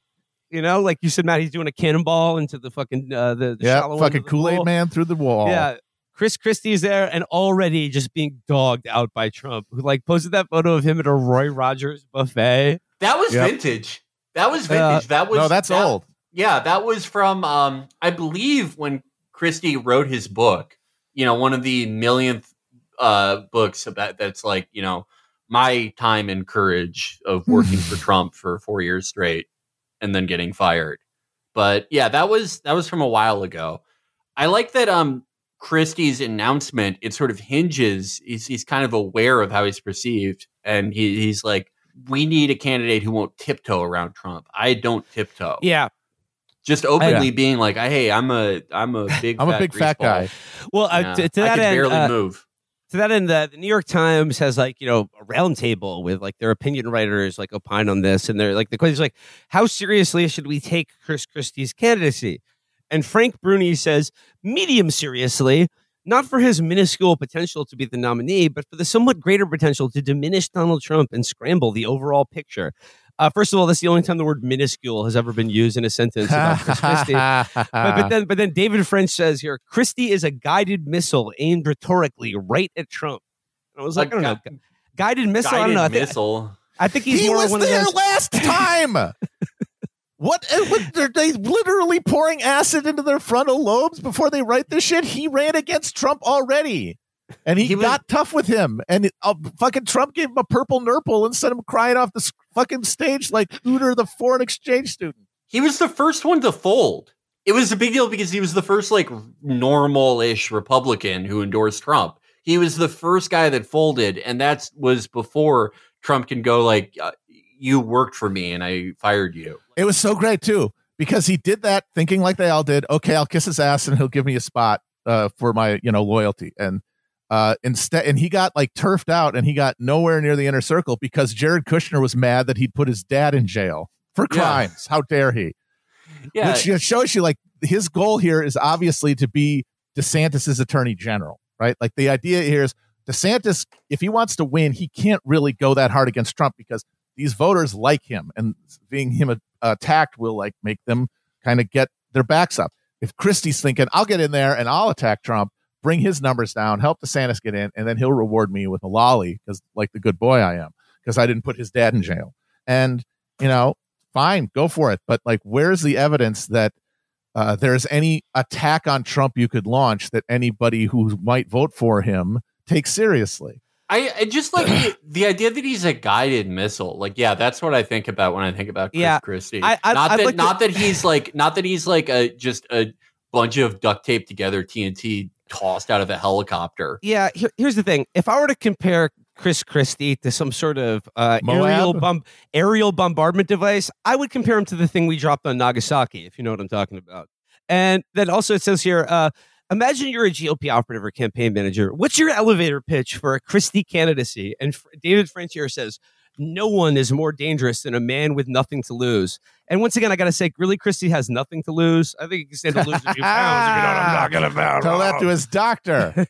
You know, like you said, Matt, he's doing a cannonball into the fucking uh, the, the Yeah, fucking Kool Aid man through the wall. Yeah. Chris Christie's there and already just being dogged out by Trump, who like posted that photo of him at a Roy Rogers buffet. That was Yep. vintage. That was Uh, vintage. that was no, that's that- old. Yeah, that was from um I believe when Christie wrote his book, you know, one of the millionth uh books about that's like, you know, my time and courage of working for Trump for 4 years straight and then getting fired. But yeah, that was that was from a while ago. I like that um Christie's announcement, it sort of hinges, he's he's kind of aware of how he's perceived and he, he's like we need a candidate who won't tiptoe around Trump. I don't tiptoe Yeah. just openly being like, "Hey, I'm a I'm a big I'm a big fat greaseball. guy. Well, uh, Yeah, to, to I that can end, barely uh, move." To that end, the, the New York Times has like you know a roundtable with like their opinion writers like opine on this, and they're like the question is like, how seriously should we take Chris Christie's candidacy? And Frank Bruni says, medium seriously, not for his minuscule potential to be the nominee, but for the somewhat greater potential to diminish Donald Trump and scramble the overall picture. Uh, first of all, that's the only time the word minuscule has ever been used in a sentence about Chris Christie. But, but then, but then David French says here, Christie is a guided missile aimed rhetorically right at Trump. And I was like, A I don't know, guided missile. I don't know. I think, missile. I think he's he more was one there of those. last time. what, uh, what? Are they literally pouring acid into their frontal lobes before they write this shit? He ran against Trump already, and he, He was- got tough with him. And it, uh, fucking Trump gave him a purple nurple and sent him crying off the fucking stage like Hooter, the foreign exchange student. He was the first one to fold. It was a big deal because he was the first like normal-ish Republican who endorsed Trump. He was the first guy that folded, and that was before Trump can go like, uh, "You worked for me, and I fired you." It was so great too because he did that thinking like they all did. Okay, I'll kiss his ass and he'll give me a spot uh, for my you know loyalty. And uh, instead, and he got like turfed out and he got nowhere near the inner circle because Jared Kushner was mad that he'd put his dad in jail for Yeah. crimes. How dare he? Yeah, Which just shows you like his goal here is obviously to be DeSantis's attorney general, right? Like the idea here is DeSantis, if he wants to win, he can't really go that hard against Trump because these voters like him and being him attacked will like make them kind of get their backs up. If Christie's thinking, I'll get in there and I'll attack Trump, bring his numbers down, help DeSantis get in, and then he'll reward me with a lolly because like the good boy I am, because I didn't put his dad in jail. And, you know, fine, go for it. But like, where's the evidence that uh, there's any attack on Trump you could launch that anybody who might vote for him takes seriously? I, I just like the, the idea that he's a guided missile. Like, yeah, that's what I think about when I think about Chris Yeah, Christie. I- I- not I'd that like to- not that he's like not that he's like a just a bunch of duct taped together TNT tossed out of a helicopter. Yeah, here, here's the thing. If I were to compare Chris Christie to some sort of uh, aerial bomb aerial bombardment device, I would compare him to the thing we dropped on Nagasaki, if you know what I'm talking about. And then also it says here, uh, imagine you're a GOP operative or campaign manager. What's your elevator pitch for a Christie candidacy? And F- David Franchier says, no one is more dangerous than a man with nothing to lose. And once again, I got to say, really, Christie has nothing to lose. I think he can stand to lose a few pounds if you know what I'm talking about. Tell that to his doctor.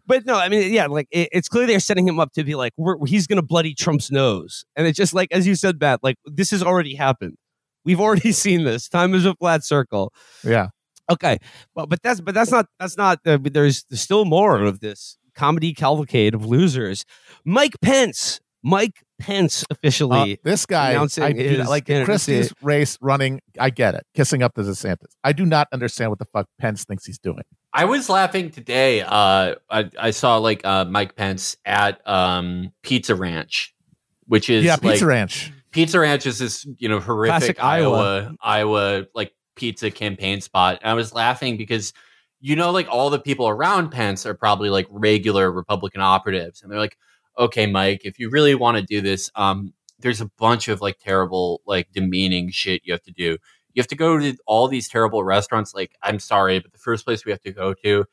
but no, I mean, yeah, like it, it's clear they're setting him up to be like, we're, he's going to bloody Trump's nose, and it's just like, as you said, Matt, like this has already happened. We've already seen this. Time is a flat circle. yeah. Okay, but but that's but that's not that's not. Uh, there's, there's still more of this comedy cavalcade of losers. Mike Pence. Mike Pence Uh, officially. this guy, announcing I his like. Christie's race running. I get it, kissing up to DeSantis. I do not understand what the fuck Pence thinks he's doing. I was laughing today. Uh, I, I saw like uh, Mike Pence at um, Pizza Ranch, which is yeah, like, Pizza Ranch. Pizza Ranch is this you know horrific Classic Iowa. Iowa Iowa like pizza campaign spot. And I was laughing because you know like all the people around Pence are probably like regular Republican operatives, and they're like, okay, Mike, if you really want to do this, um, there's a bunch of like terrible like demeaning shit you have to do. You have to go to all these terrible restaurants. Like, I'm sorry, but the first place we have to go to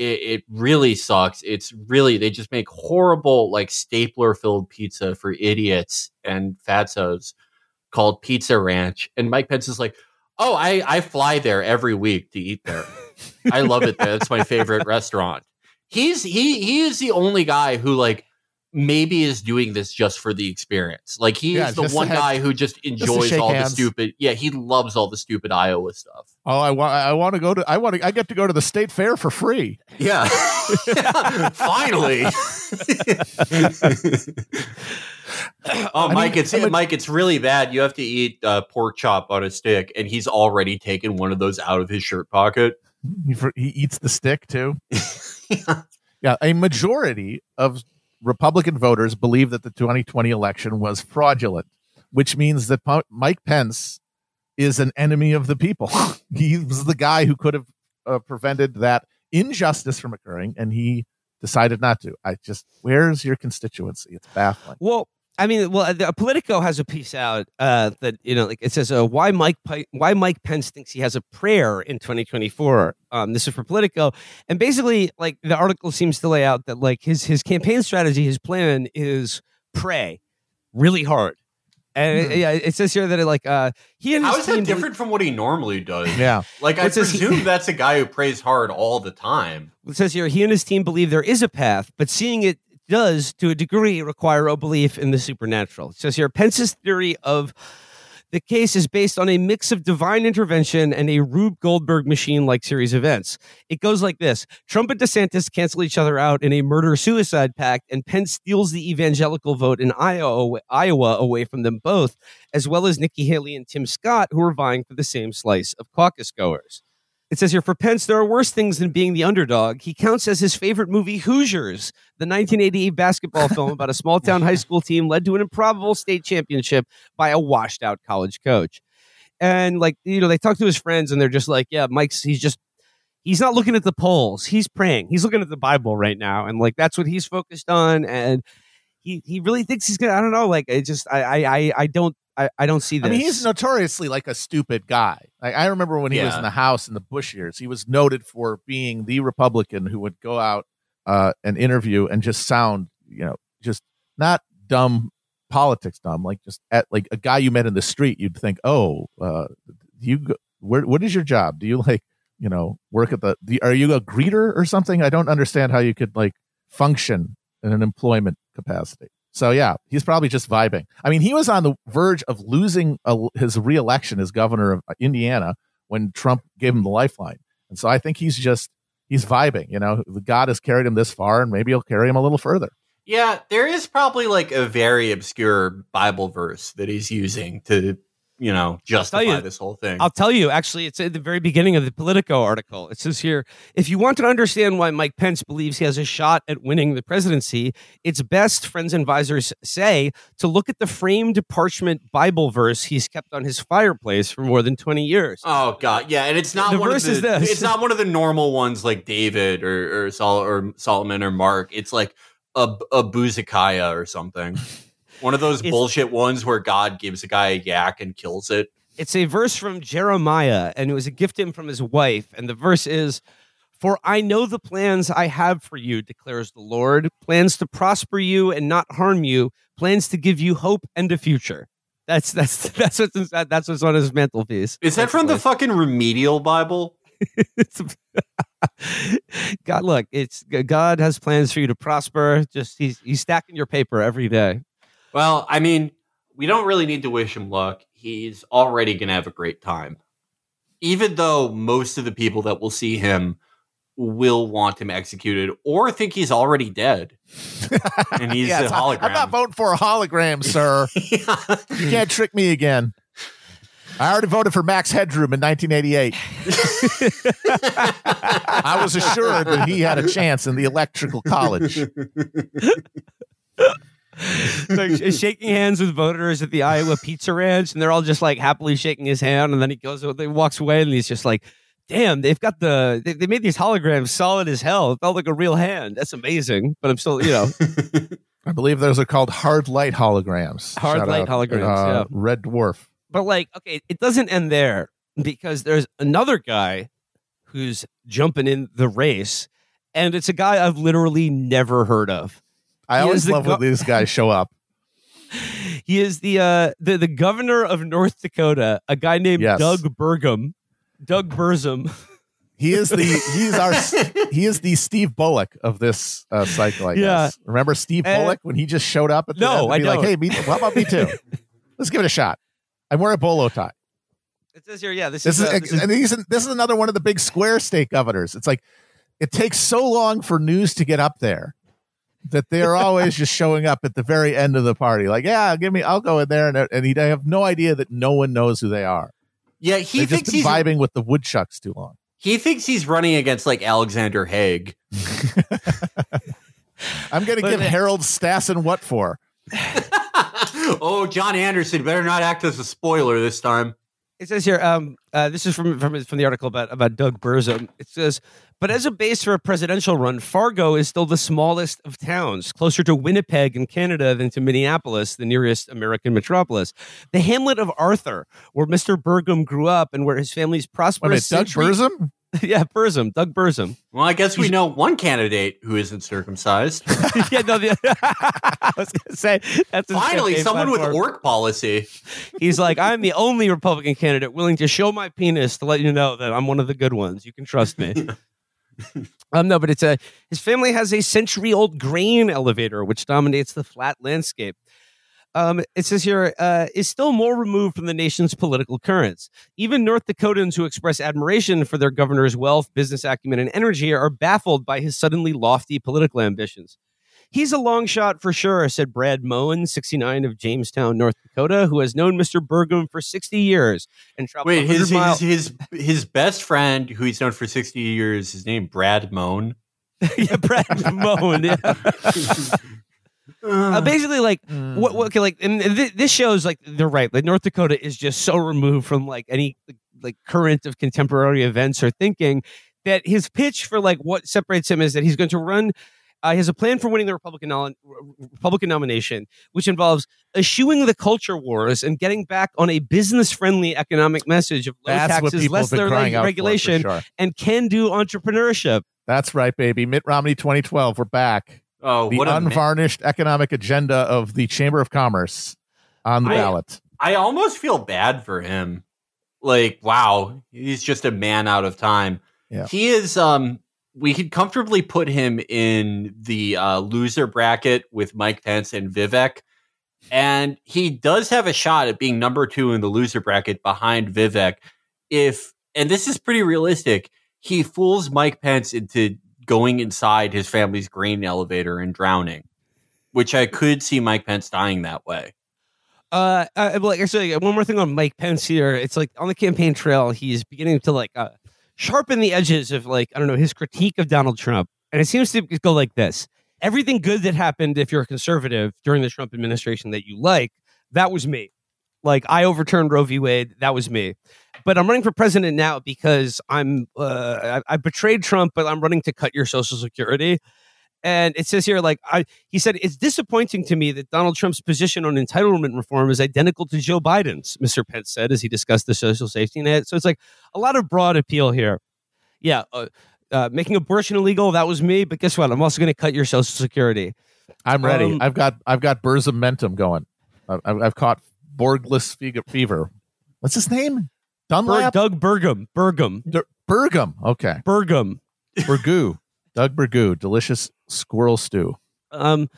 it, it really sucks. It's really they just make horrible like stapler filled pizza for idiots and fatsos called Pizza Ranch. And Mike Pence is like, "Oh, I I fly there every week to eat there. I love it there. It's my favorite restaurant." He's he he is the only guy who like maybe is doing this just for the experience. Like he Yeah, is the one have- guy who just enjoys shake all hands. the stupid. Yeah, he loves all the stupid Iowa stuff. Oh, I want. I want to go to. I want to. I get to go to the state fair for free. Yeah. Finally. oh, mean, Mike, it's I'm a- Mike. It's really bad. You have to eat uh, pork chop on a stick, and he's already taken one of those out of his shirt pocket. He, for- he eats the stick too. Yeah, a majority of Republican voters believe that the 2020 election was fraudulent, which means that Po- Mike Pence is an enemy of the people. he was the guy who could have uh, prevented that injustice from occurring, and he decided not to. I just, where's your constituency? It's baffling. Well, I mean, well, the, Politico has a piece out uh, that you know, like it says, uh, "Why Mike Pi- Why Mike Pence thinks he has a prayer in 2024." Um, this is for Politico, and basically, like the article seems to lay out that like his his campaign strategy, his plan is pray really hard, and it, yeah, it says here that it, like uh, he and his How is that different from what he normally does? Yeah. Like I What's this- presume that's a guy who prays hard all the time. It says here he and his team believe there is a path, but seeing it does, to a degree, require a belief in the supernatural. It says here Pence's theory of the case is based on a mix of divine intervention and a Rube Goldberg machine like series of events. It goes like this Trump and DeSantis cancel each other out in a murder suicide pact, and Pence steals the evangelical vote in Iowa, Iowa away from them both, as well as Nikki Haley and Tim Scott, who are vying for the same slice of caucus goers. It says here for Pence, there are worse things than being the underdog. He counts as his favorite movie Hoosiers, the 1988 basketball film about a small town high school team led to an improbable state championship by a washed out college coach. And like, you know, they talk to his friends and they're just like, yeah, Mike's, he's just, he's not looking at the polls. He's praying. He's looking at the Bible right now. And like, that's what he's focused on. And he, he really thinks he's going to, I don't know, like, I just, I, I, I, I don't, I, I don't see this. I mean, he's notoriously like a stupid guy. I, I remember when he was in the House in the Bush years, he was noted for being the Republican who would go out uh, and interview and just sound, you know, just not dumb politics dumb, like just at like a guy you met in the street. You'd think, oh, uh, you go, where? What is your job? Do you like, you know, work at the, the? Are you a greeter or something? I don't understand how you could like function in an employment capacity. So yeah, he's probably just vibing. I mean, he was on the verge of losing a, his reelection as governor of uh, Indiana when Trump gave him the lifeline, and so I think he's just he's vibing. You know, God has carried him this far, and maybe he'll carry him a little further. Yeah, there is probably like a very obscure Bible verse that he's using to, you know, justify you, this whole thing. I'll tell you, actually, it's at the very beginning of the Politico article. It says here if you want to understand why Mike Pence believes he has a shot at winning the presidency, it's best, friends and advisors say, to look at the framed parchment Bible verse he's kept on his fireplace for more than 20 years. Oh god, yeah, and it's not The one verse of is the this. it's not one of the normal ones like David or or, Sol- or Solomon or Mark. It's like a a Buzikaya or something. One of those bullshit ones where God gives a guy a yak and kills it. It's a verse from Jeremiah, and it was a gift to him from his wife. And the verse is, For I know the plans I have for you, declares the Lord plans to prosper you and not harm you, plans to give you hope and a future. That's that's that's what's that's what's on his mantelpiece. Is that from the fucking remedial Bible? God, look, it's God has plans for you to prosper. Just he's he's stacking your paper every day. Well, I mean, we don't really need to wish him luck. He's already going to have a great time. Even though most of the people that will see him will want him executed or think he's already dead. and he's Yeah, a hologram. I'm not voting for a hologram, sir. you can't trick me again. I already voted for Max Headroom in 1988. I was assured that he had a chance in the electrical college. like shaking hands with voters at the Iowa Pizza Ranch, and they're all just like happily shaking his hand, and then he goes, he walks away, and he's just like, "Damn, they've got the they, they made these holograms solid as hell. It felt like a real hand. That's amazing." But I'm still, you know, I believe those are called hard light holograms. Hard Shout light out, holograms, uh, yeah. Red Dwarf. but like, okay, it doesn't end there because there's another guy who's jumping in the race, and it's a guy I've literally never heard of. I He always love go- when these guys show up. He is the uh the, the governor of North Dakota, a guy named Yes. Doug Burgum. Doug Burzum. He is the he's our he is the Steve Bullock of this uh, cycle. I Yeah. guess. Remember Steve Uh, Bullock when he just showed up at the No, end I be like, don't. "Hey, me, how about me too? Let's give it a shot." I'm wearing a bolo tie. It says here, yeah, this, This is, is, uh, this is- and he's this is another one of the big square state governors. It's like it takes so long for news to get up there that they're always just showing up at the very end of the party. Like, yeah, give me, I'll go in there, and and he, they have no idea that no one knows who they are. yeah, he They've thinks he's vibing with the woodchucks too long. he thinks he's running against like Alexander Haig. I'm going to But give Harold Stassen what for? oh, John Anderson better not act as a spoiler this time. It says here, um, uh, this is from from from the article about about Doug Burzum. It says, but as a base for a presidential run, Fargo is still the smallest of towns, closer to Winnipeg in Canada than to Minneapolis, the nearest American metropolis. The hamlet of Arthur, where Mr. Burgum grew up and where his family's Wait prosperous Doug Burzum? yeah, Burzum, Doug Burzum. Well, I guess we know one candidate who isn't circumcised. yeah, no, the, I was gonna say that's Finally, someone with platform. orc policy. He's like, I'm the only Republican candidate willing to show my penis to let you know that I'm one of the good ones. You can trust me. um, no, but it's a his family has a century old grain elevator which dominates the flat landscape. Um, it says here uh, is still more removed from the nation's political currents. Even North Dakotans who express admiration for their governor's wealth, business acumen, and energy are baffled by his suddenly lofty political ambitions. He's a long shot for sure, said Brad Moen, 69 of Jamestown, North Dakota, who has known Mr. Burgum for 60 years and traveled Wait, 100 his, miles. his his his best friend, who he's known for sixty years, his name Brad Moan. yeah, Brad Moen. Yeah. Uh, basically, like what, what? Okay, like, and th- this shows like they're right. Like North Dakota is just so removed from like any like current of contemporary events or thinking that his pitch for like what separates him is that he's going to run. Uh, he has a plan for winning the Republican nom- Republican nomination, which involves eschewing the culture wars and getting back on a business-friendly economic message of low That's taxes, less have been reg- crying out for, for regulation, sure. and can-do entrepreneurship. That's right, baby. Mitt Romney 2012. We're back. Oh, The what a ma- unvarnished economic agenda of the Chamber of Commerce on the I- ballot. I almost feel bad for him. Like, wow, he's just a man out of time. Yeah. He is um we could comfortably put him in the uh, loser bracket with Mike Pence and Vivek. And he does have a shot at being number two in the loser bracket behind Vivek. If, and this is pretty realistic, he fools Mike Pence into going inside his family's grain elevator and drowning. which I could see Mike Pence dying that way. Uh, uh, like actually, one more thing on Mike Pence here. It's like on the campaign trail, he's beginning to like uh, sharpen the edges of like I don't know his critique of Donald Trump, and it seems to go like this: everything good that happened, if you're a conservative during the Trump administration that you like, that was me. Like I overturned Roe v. Wade, that was me. But I'm running for president now because I'm uh, I, I betrayed Trump, but I'm running to cut your Social Security. And it says here, like I, he said, it's disappointing to me that Donald Trump's position on entitlement reform is identical to Joe Biden's. Mr. Pence said as he discussed the social safety net. So it's like a lot of broad appeal here. Yeah, uh, uh, making abortion illegal that was me, but guess what? I'm also going to cut your Social Security. I'm ready. Um, I've got I've got Burzamentum going. I've, I've I've caught Borgless fever. What's his name? Ber- Dunlap. Doug Burgum, Burgum, D- Burgum. Okay. Burgum. Burgoo. Doug Burgoo. Delicious squirrel stew. Um,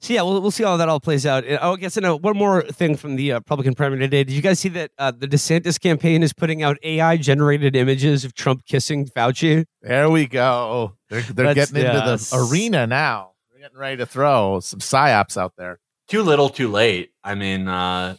so yeah, we'll, we'll see how that all plays out. Oh, I guess I know one more thing from the uh, Republican primary today. Did you guys see that uh, the DeSantis campaign is putting out AI generated images of Trump kissing Fauci? There we go. They're they're getting into yeah. the arena now. They're getting ready to throw some psyops out there. Too little, too late. I mean, uh,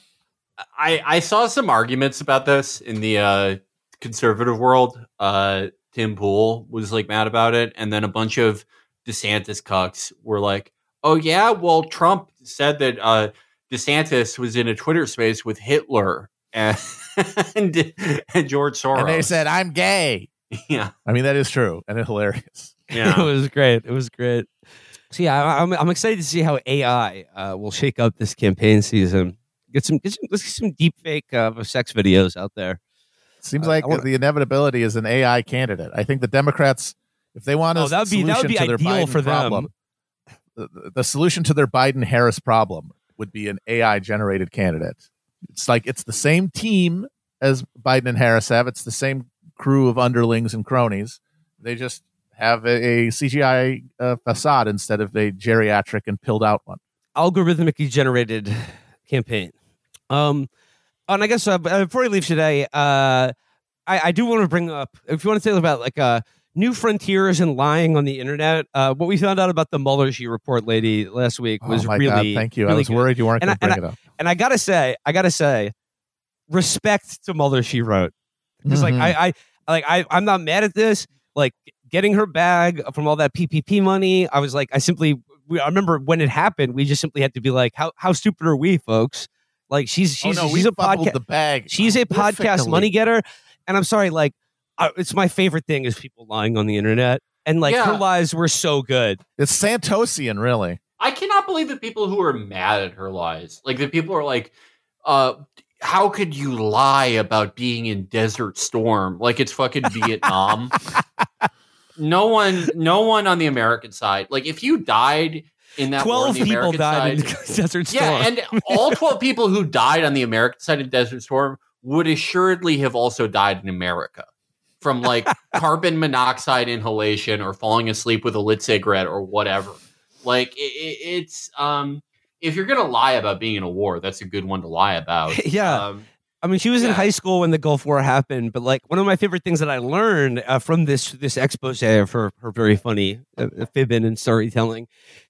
I I saw some arguments about this in the uh, conservative world. Uh, Tim Pool was like mad about it, and then a bunch of DeSantis cucks were like, "Oh yeah, well Trump said that uh, DeSantis was in a Twitter space with Hitler and and, and George Soros." And they said, "I'm gay." "Yeah, I mean, that is true and it's hilarious. Yeah, it was great. It was great. So yeah, I- I'm, I'm excited to see how AI uh, will shake up this campaign season. Get some, get some let's get some deep fake uh, sex videos out there. Seems Uh, like wanna- the inevitability is an AI candidate. I think the Democrats, if they want a Oh, that would be that would be to their ideal Biden for them. problem, the, the solution to their Biden Harris problem would be an AI generated candidate. It's like it's the same team as Biden and Harris have. It's the same crew of underlings and cronies. They just have a, a CGI uh, facade instead of a geriatric and pilled out one. algorithmically generated campaign. Um, and I guess uh, uh, before we leave today, uh, I, I do want to bring up if you want to say about like uh, new frontiers and lying on the internet. Uh, what we found out about the Mueller she report lady last week was oh really God! Thank you. I was good. worried you weren't going to I- bring it up. And I gotta say, I gotta say, respect to Mueller she wrote because Mhm. like I, I like I I'm not mad at this. Like getting her bag from all that PPP money, I was like, I simply we, I remember when it happened, we just simply had to be like, how how stupid are we, folks? Like she's she's oh no, she's a podcast she's a podcast money getter, and I'm sorry, like uh, it's my favorite thing is people lying on the internet, and like her lies were so good. It's Santosian, really. I cannot believe the people who are mad at her lies. Like the people are like, uh, how could you lie about being in Desert Storm? Like it's fucking Vietnam. no one, no one on the American side. Like if you died in that war on Twelve the people American died in side, the Desert Storm. yeah, and all twelve people who died on the American side in Desert Storm would assuredly have also died in America from like carbon monoxide inhalation or falling asleep with a lit cigarette or whatever. Like it, it, it's um, if you're gonna lie about being in a war, that's a good one to lie about. Yeah. Um, I mean, she was in high school when the Gulf War happened, but like one of my favorite things that I learned uh, from this this expose of her her very funny uh, fibbing and storytelling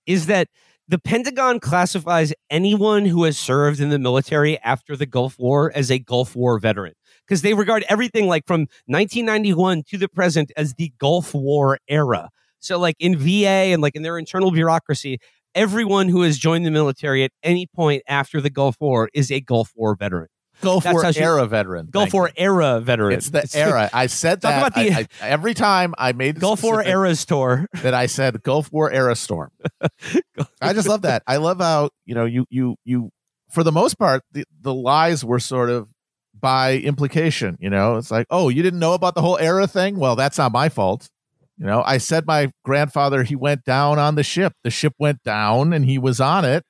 is that the Pentagon classifies anyone who has served in the military after the Gulf War as a Gulf War veteran because they regard everything like from 1991 to the present as the Gulf War era. So, like in VA and like in their internal bureaucracy, everyone who has joined the military at any point after the Gulf War is a Gulf War veteran. Gulf That's War how she- era veteran. Go Thank War you. era veteran. It's the era. I said Talk that about the- I- I- every time I made War specific eras tour. that I said Gulf War era storm. I just love that. I love how you know you you you for the most part the the lies were sort of by implication. You know, it's like oh you didn't know about the whole era thing. Well, that's not my fault. You know, I said my grandfather he went down on the ship. The ship went down and he was on it.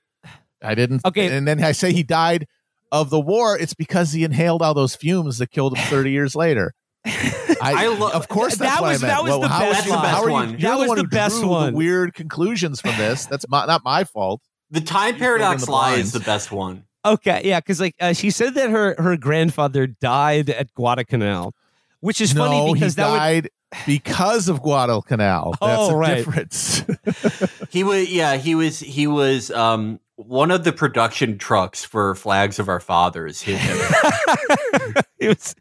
I didn't. Okay. and then I say he died of the war. It's because he inhaled all those fumes that killed him thirty years later. I, I lo- of course, That that's what I was- meant. that was Well, the how best are you- line. how are you- That you're was the one the who best drew one. The weird conclusions from this. That's my, not my fault. the time You paradox fill the lie is the best one. Okay, yeah, because like uh, she said that her her grandfather died at Guadalcanal, which is no, funny because he that would died because of Guadalcanal. That's Oh, the right. difference. He was yeah, he was he was um one of the production trucks for Flags of Our Fathers hit him. he was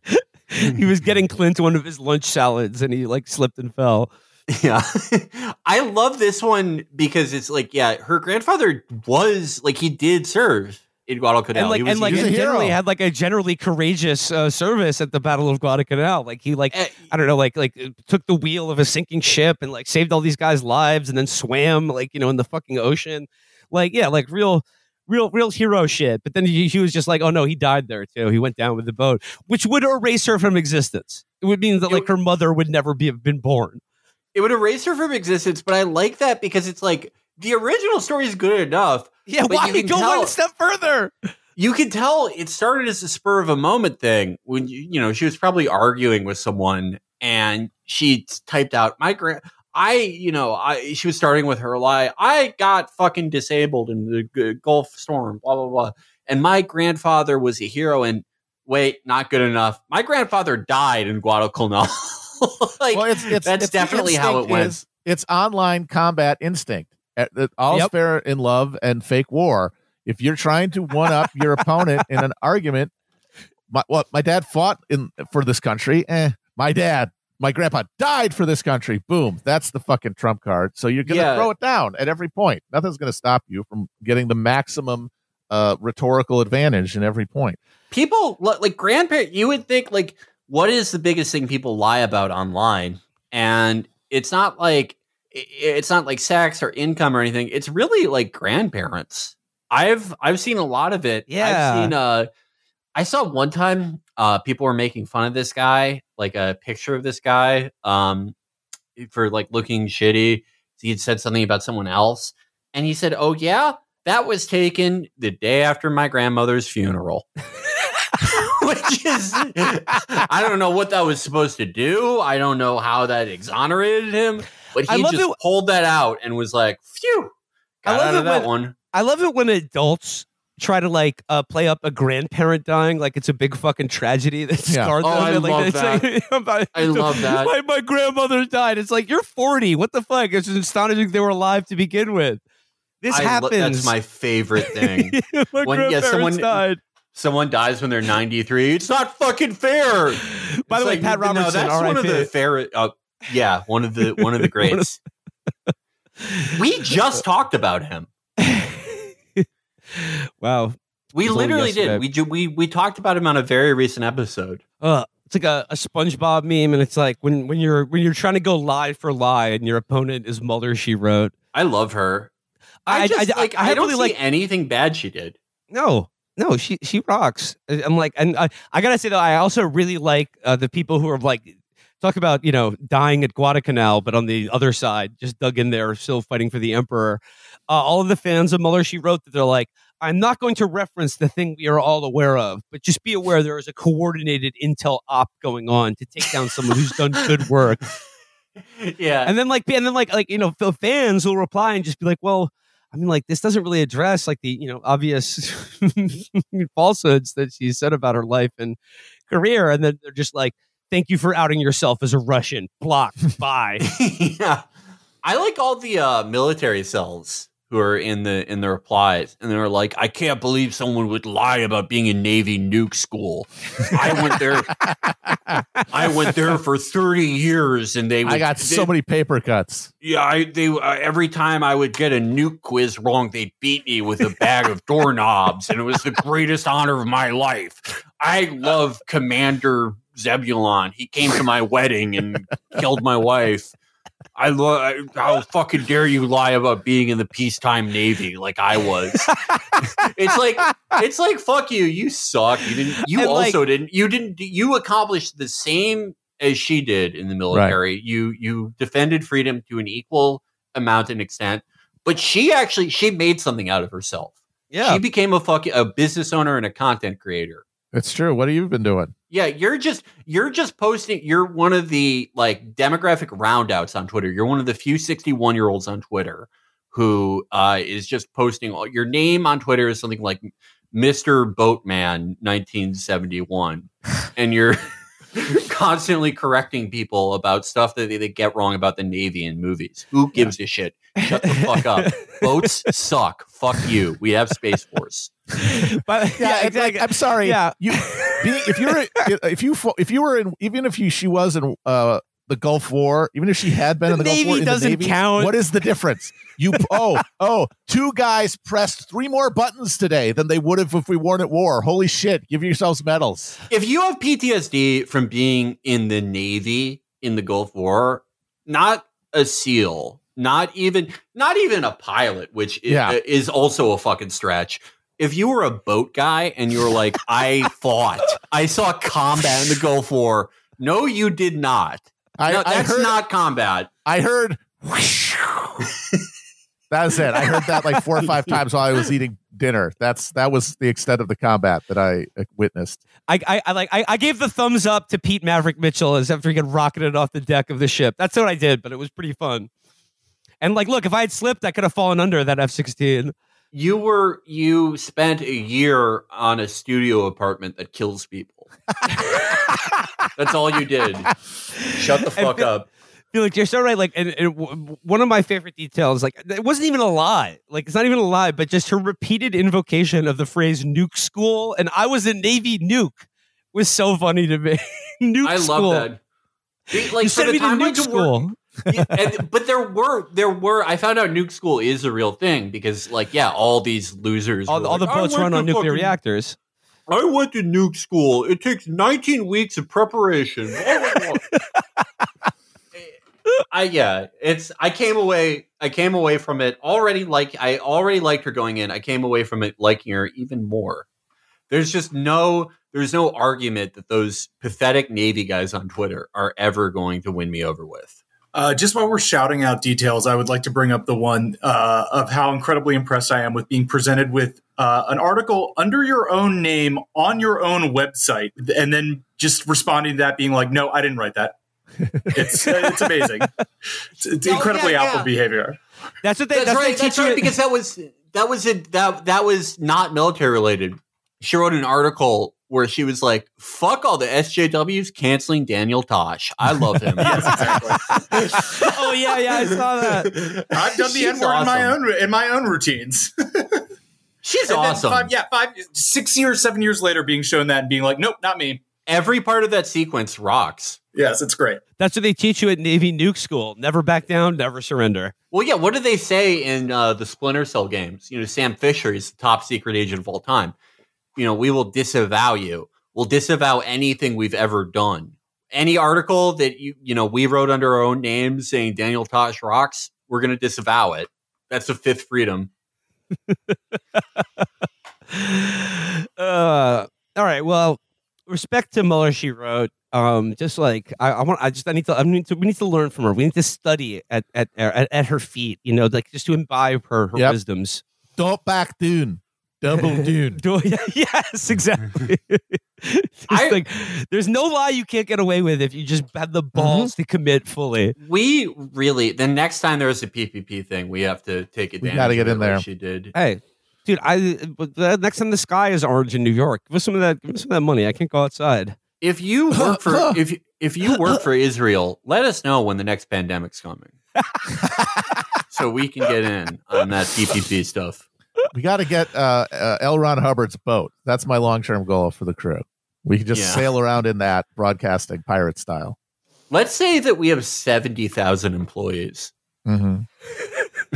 he was getting Clint one of his lunch salads and he like slipped and fell. yeah. I love this one because it's like, yeah, her grandfather was like he did serve in Guadalcanal. and like He was- and like he was a and generally had like a generally courageous uh, service at the Battle of Guadalcanal. Like he like Eh, I don't know like like uh, took the wheel of a sinking ship and like saved all these guys' lives and then swam like you know in the fucking ocean. Like yeah, like real real real hero shit. But then he, he was just like, oh no, he died there too. He went down with the boat, which would erase her from existence. It would mean that It like her mother would never be have been born. it would erase her from existence, but I like that because it's like the original story is good enough. Yeah, But why you can go tell- one step further? You can tell it started as a spur of a moment thing when you, you know she was probably arguing with someone and she typed out my grand. I you know I she was starting with her lie. I got fucking disabled in the Gulf storm. Blah blah blah. And my grandfather was a hero. And wait, not good enough. My grandfather died in Guadalcanal. like well, it's, it's that's it's definitely how it instinct went. is- it's online combat instinct. That All's Yep. fair in love and fake war. If you're trying to one up your opponent in an argument, my what my dad fought in for this country. Eh, my dad, my grandpa died for this country. Boom, that's the fucking trump card. So you're gonna Yeah. throw it down at every point. Nothing's gonna stop you from getting the maximum uh, rhetorical advantage in every point. people like grandparent you would think like what is the biggest thing people lie about online and it's not like it's not like sex or income or anything it's really like grandparents i've i've seen a lot of it Yeah. i've seen uh i saw one time uh people were making fun of this guy like a picture of this guy um for like looking shitty he had said something about someone else and he said oh yeah that was taken the day after my grandmother's funeral which is I don't know what that was supposed to do. I don't know how that exonerated him, but he just it- pulled that out and was like, "Phew!" I love out it that when- one. I love it when adults try to like uh, play up a grandparent dying like it's a big fucking tragedy that Yeah. scarred Oh, them. I and, like, love it's like- about- I love that. My, my grandmother died. It's like you're 40. What the fuck? It's astonishing they were alive to begin with. This I lo- happens. that's my favorite thing. my When- yeah, someone- died. Someone dies when they're 93. It's not fucking fair. By the It's way, like, Pat no, Robertson, that's one of the RIP. fair. Uh, yeah, one of the one of the greats. we just talked about him. Wow. We It was only literally did. We we we talked about him on a very recent episode. Uh, it's like a, a SpongeBob meme, and it's like when when you're when you're trying to go lie for lie, and your opponent is Mueller. She wrote. I love her. I, I- just I- like I I, don't really see like- anything bad she did. No, no, she she rocks. I'm like, and I, I gotta say though, I also really like uh, the people who are like talk about you know dying at Guadalcanal, but on the other side, just dug in there, still fighting for the emperor. Uh, all of the fans of Mueller, she wrote that they're like, I'm not going to reference the thing we are all aware of, but just be aware there is a coordinated intel op going on to take down someone who's done good work. yeah. And then like and then like like you know the fans will reply and just be like, well, I mean like this doesn't really address like the you know obvious falsehoods that she said about her life and career, and then they're just like, thank you for outing yourself as a Russian. Block. Bye. yeah. I like all the uh, military cells who are in the in the replies, and they're like, "I can't believe someone would lie about being in Navy nuke school. I went there. I went there for thirty years, and they. Would, I got they- so many paper cuts. Yeah, I, they uh, every time I would get a nuke quiz wrong, they'd beat me with a bag of doorknobs, and it was the greatest honor of my life. I love Commander Zebulon. He came to my wedding and killed my wife. I love. How fucking dare you lie about being in the peacetime navy like I was? it's like it's like fuck you. You suck. You didn't. You And, like- also didn't. You didn't. You accomplished the same as she did in the military. You you defended freedom to an equal amount and extent, but she actually she made something out of herself. Yeah. She became a fucking a business owner and a content creator. It's true. What have you been doing? Yeah, you're just you're just posting. You're one of the like demographic roundouts on Twitter. You're one of the few 61 year olds on Twitter who uh, is just posting. All, your name on Twitter is something like Mister Boatman 1971, and you're constantly correcting people about stuff that they, they get wrong about the Navy in movies. Who gives a shit? Shut the fuck up. Boats suck. Fuck you. We have Space Force. But Yeah, yeah, exactly. like, I'm sorry. Yeah. you being, if you're if you if you were in even if you, she was in uh, the Gulf War, even if she had been The in the Gulf Navy War, in the doesn't Navy, count. What is the difference? You oh oh, two guys pressed three more buttons today than they would have if we weren't at war. Holy shit! Give yourselves medals. If you have PTSD from being in the Navy in the Gulf War, not a SEAL, not even not even a pilot, which i- Yeah. is also a fucking stretch. If you were a boat guy and you were like, I fought, I saw combat in the Gulf War. No, you did not. I, no, I that's heard. not combat. I heard. That's it. I heard that like four or five times while I was eating dinner. That's that was the extent of the combat that I uh, witnessed. I, I, I like I, I gave the thumbs up to Pete Maverick Mitchell as after he got rocketed off the deck of the ship. That's what I did, but it was pretty fun. And like, look, if I had slipped, I could have fallen under that F sixteen. You were you spent a year on a studio apartment that kills people. That's all you did. Shut the fuck Phil- up. Felix, you're so right. Like, and, and w- one of my favorite details, like, it wasn't even a lie. Like, it's not even a lie, but just her repeated invocation of the phrase "nuke school," and I was a Navy nuke was so funny to me. nuke I school. love that. Like you sent me to nuke school. work, yeah, and, but there were there were I found out nuke school is a real thing because like yeah all these losers All, all the like, "I boats run on nuclear fucking- reactors. I went to nuke school. It takes 19 weeks of preparation. I yeah, it's I came away I came away from it already like I already liked her going in. I came away from it liking her even more. There's just no there's no argument that those pathetic Navy guys on Twitter are ever going to win me over with. Uh, just while we're shouting out details, I would like to bring up the one uh, of how incredibly impressed I am with being presented with uh, an article under your own name on your own website, and then just responding to that, being like, "No, I didn't write that." It's it's amazing. It's, it's Oh, incredibly yeah, Apple yeah. behavior. That's what they. That's, That's, what right. they That's teach right. you. Because that was that was a that that was not military related. She wrote an article where she was like, "Fuck all the SJWs canceling Daniel Tosh. I love him." Yes, exactly. oh yeah, yeah, I saw that. I've done the She's N word in my own in my own routines. She's And awesome. Five, yeah, five, six years, seven years later, being shown that and being like, "Nope, not me." Every part of that sequence rocks. Yes, it's great. That's what they teach you at Navy Nuke School. Never back down, never surrender. Well, yeah. What do they say in uh, the Splinter Cell games? You know, Sam Fisher is the top secret agent of all time. You know, we will disavow you. We'll disavow anything we've ever done. Any article that you you know we wrote under our own names saying Daniel Tosh rocks, we're going to disavow it. That's the fifth freedom. uh, all right. Well, respect to Mueller, she wrote. Um, just like I, I want, I just I need to, I need to, we need to learn from her. We need to study at at at, at her feet. You know, like just to imbibe her her Yep. wisdoms. Don't back Dune. Double Dune. Do- yes, exactly. Just I- like, there's no lie you can't get away with if you just have the mm-hmm. balls to commit fully. We really the next time there's a PPP thing, we have to take advantage. gotta get of in there. She did. Hey, dude, I but the next time the sky is orange in New York, give us some of that. Give us some of that money. I can't go outside. If you work for if if you work for Israel, let us know when the next pandemic's coming, so we can get in on that PPP stuff. We got to get uh, uh, L. Ron Hubbard's boat. That's my long term goal for the crew. We can just Yeah. sail around in that, broadcasting pirate style. Let's say that we have seventy thousand employees. Mm-hmm.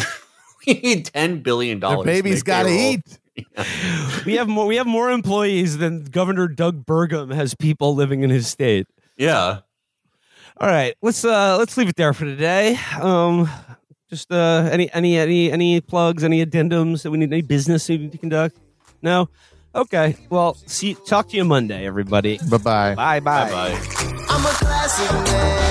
We need ten billion Their dollars. baby's got to eat. We have more. We have more employees than Governor Doug Burgum has people living in his state. Yeah. All right, let's uh let's leave it there for today. Um, just uh any any any any plugs, any addendums that we need, any business we need to conduct? No. Okay. Well, see. Talk to you Monday, everybody. Bye bye. Bye bye. Bye bye. I'm a classic man.